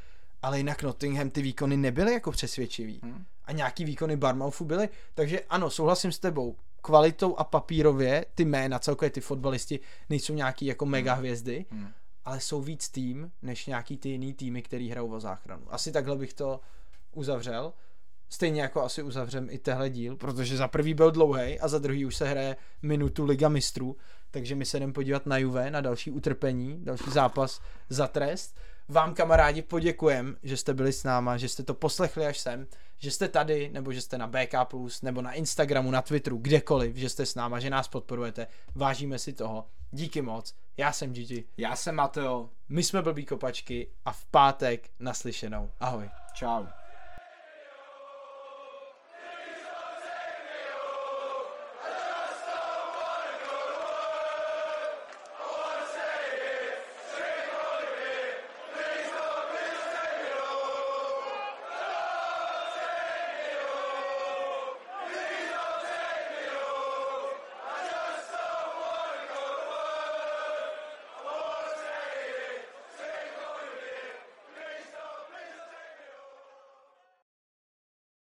ale jinak Nottingham ty výkony nebyly jako přesvědčivý. Hmm. A nějaký výkony Barmouthu byly. Takže ano, souhlasím s tebou. Kvalitou a papírově ty jména, celkově ty fotbalisti nejsou nějaký jako mega hvězdy, hmm. ale jsou víc tým, než nějaký ty jiný týmy, který hrajou o záchranu. Asi takhle bych to uzavřel. Stejně jako asi uzavřem i tehle díl, protože za prvý byl dlouhý a za druhý už se hraje minutu Liga mistrů, takže my se jdeme podívat na Juve, na další utrpení, další zápas za trest. Vám kamarádi poděkujem, že jste byli s náma, že jste to poslechli až sem, že jste tady, nebo že jste na BK+, nebo na Instagramu, na Twitteru, kdekoliv, že jste s náma, že nás podporujete. Vážíme si toho. Díky moc. Já jsem Gigi. Já jsem Mateo. My jsme Blbý kopačky a v pátek naslyšenou. Ahoj. Ciao.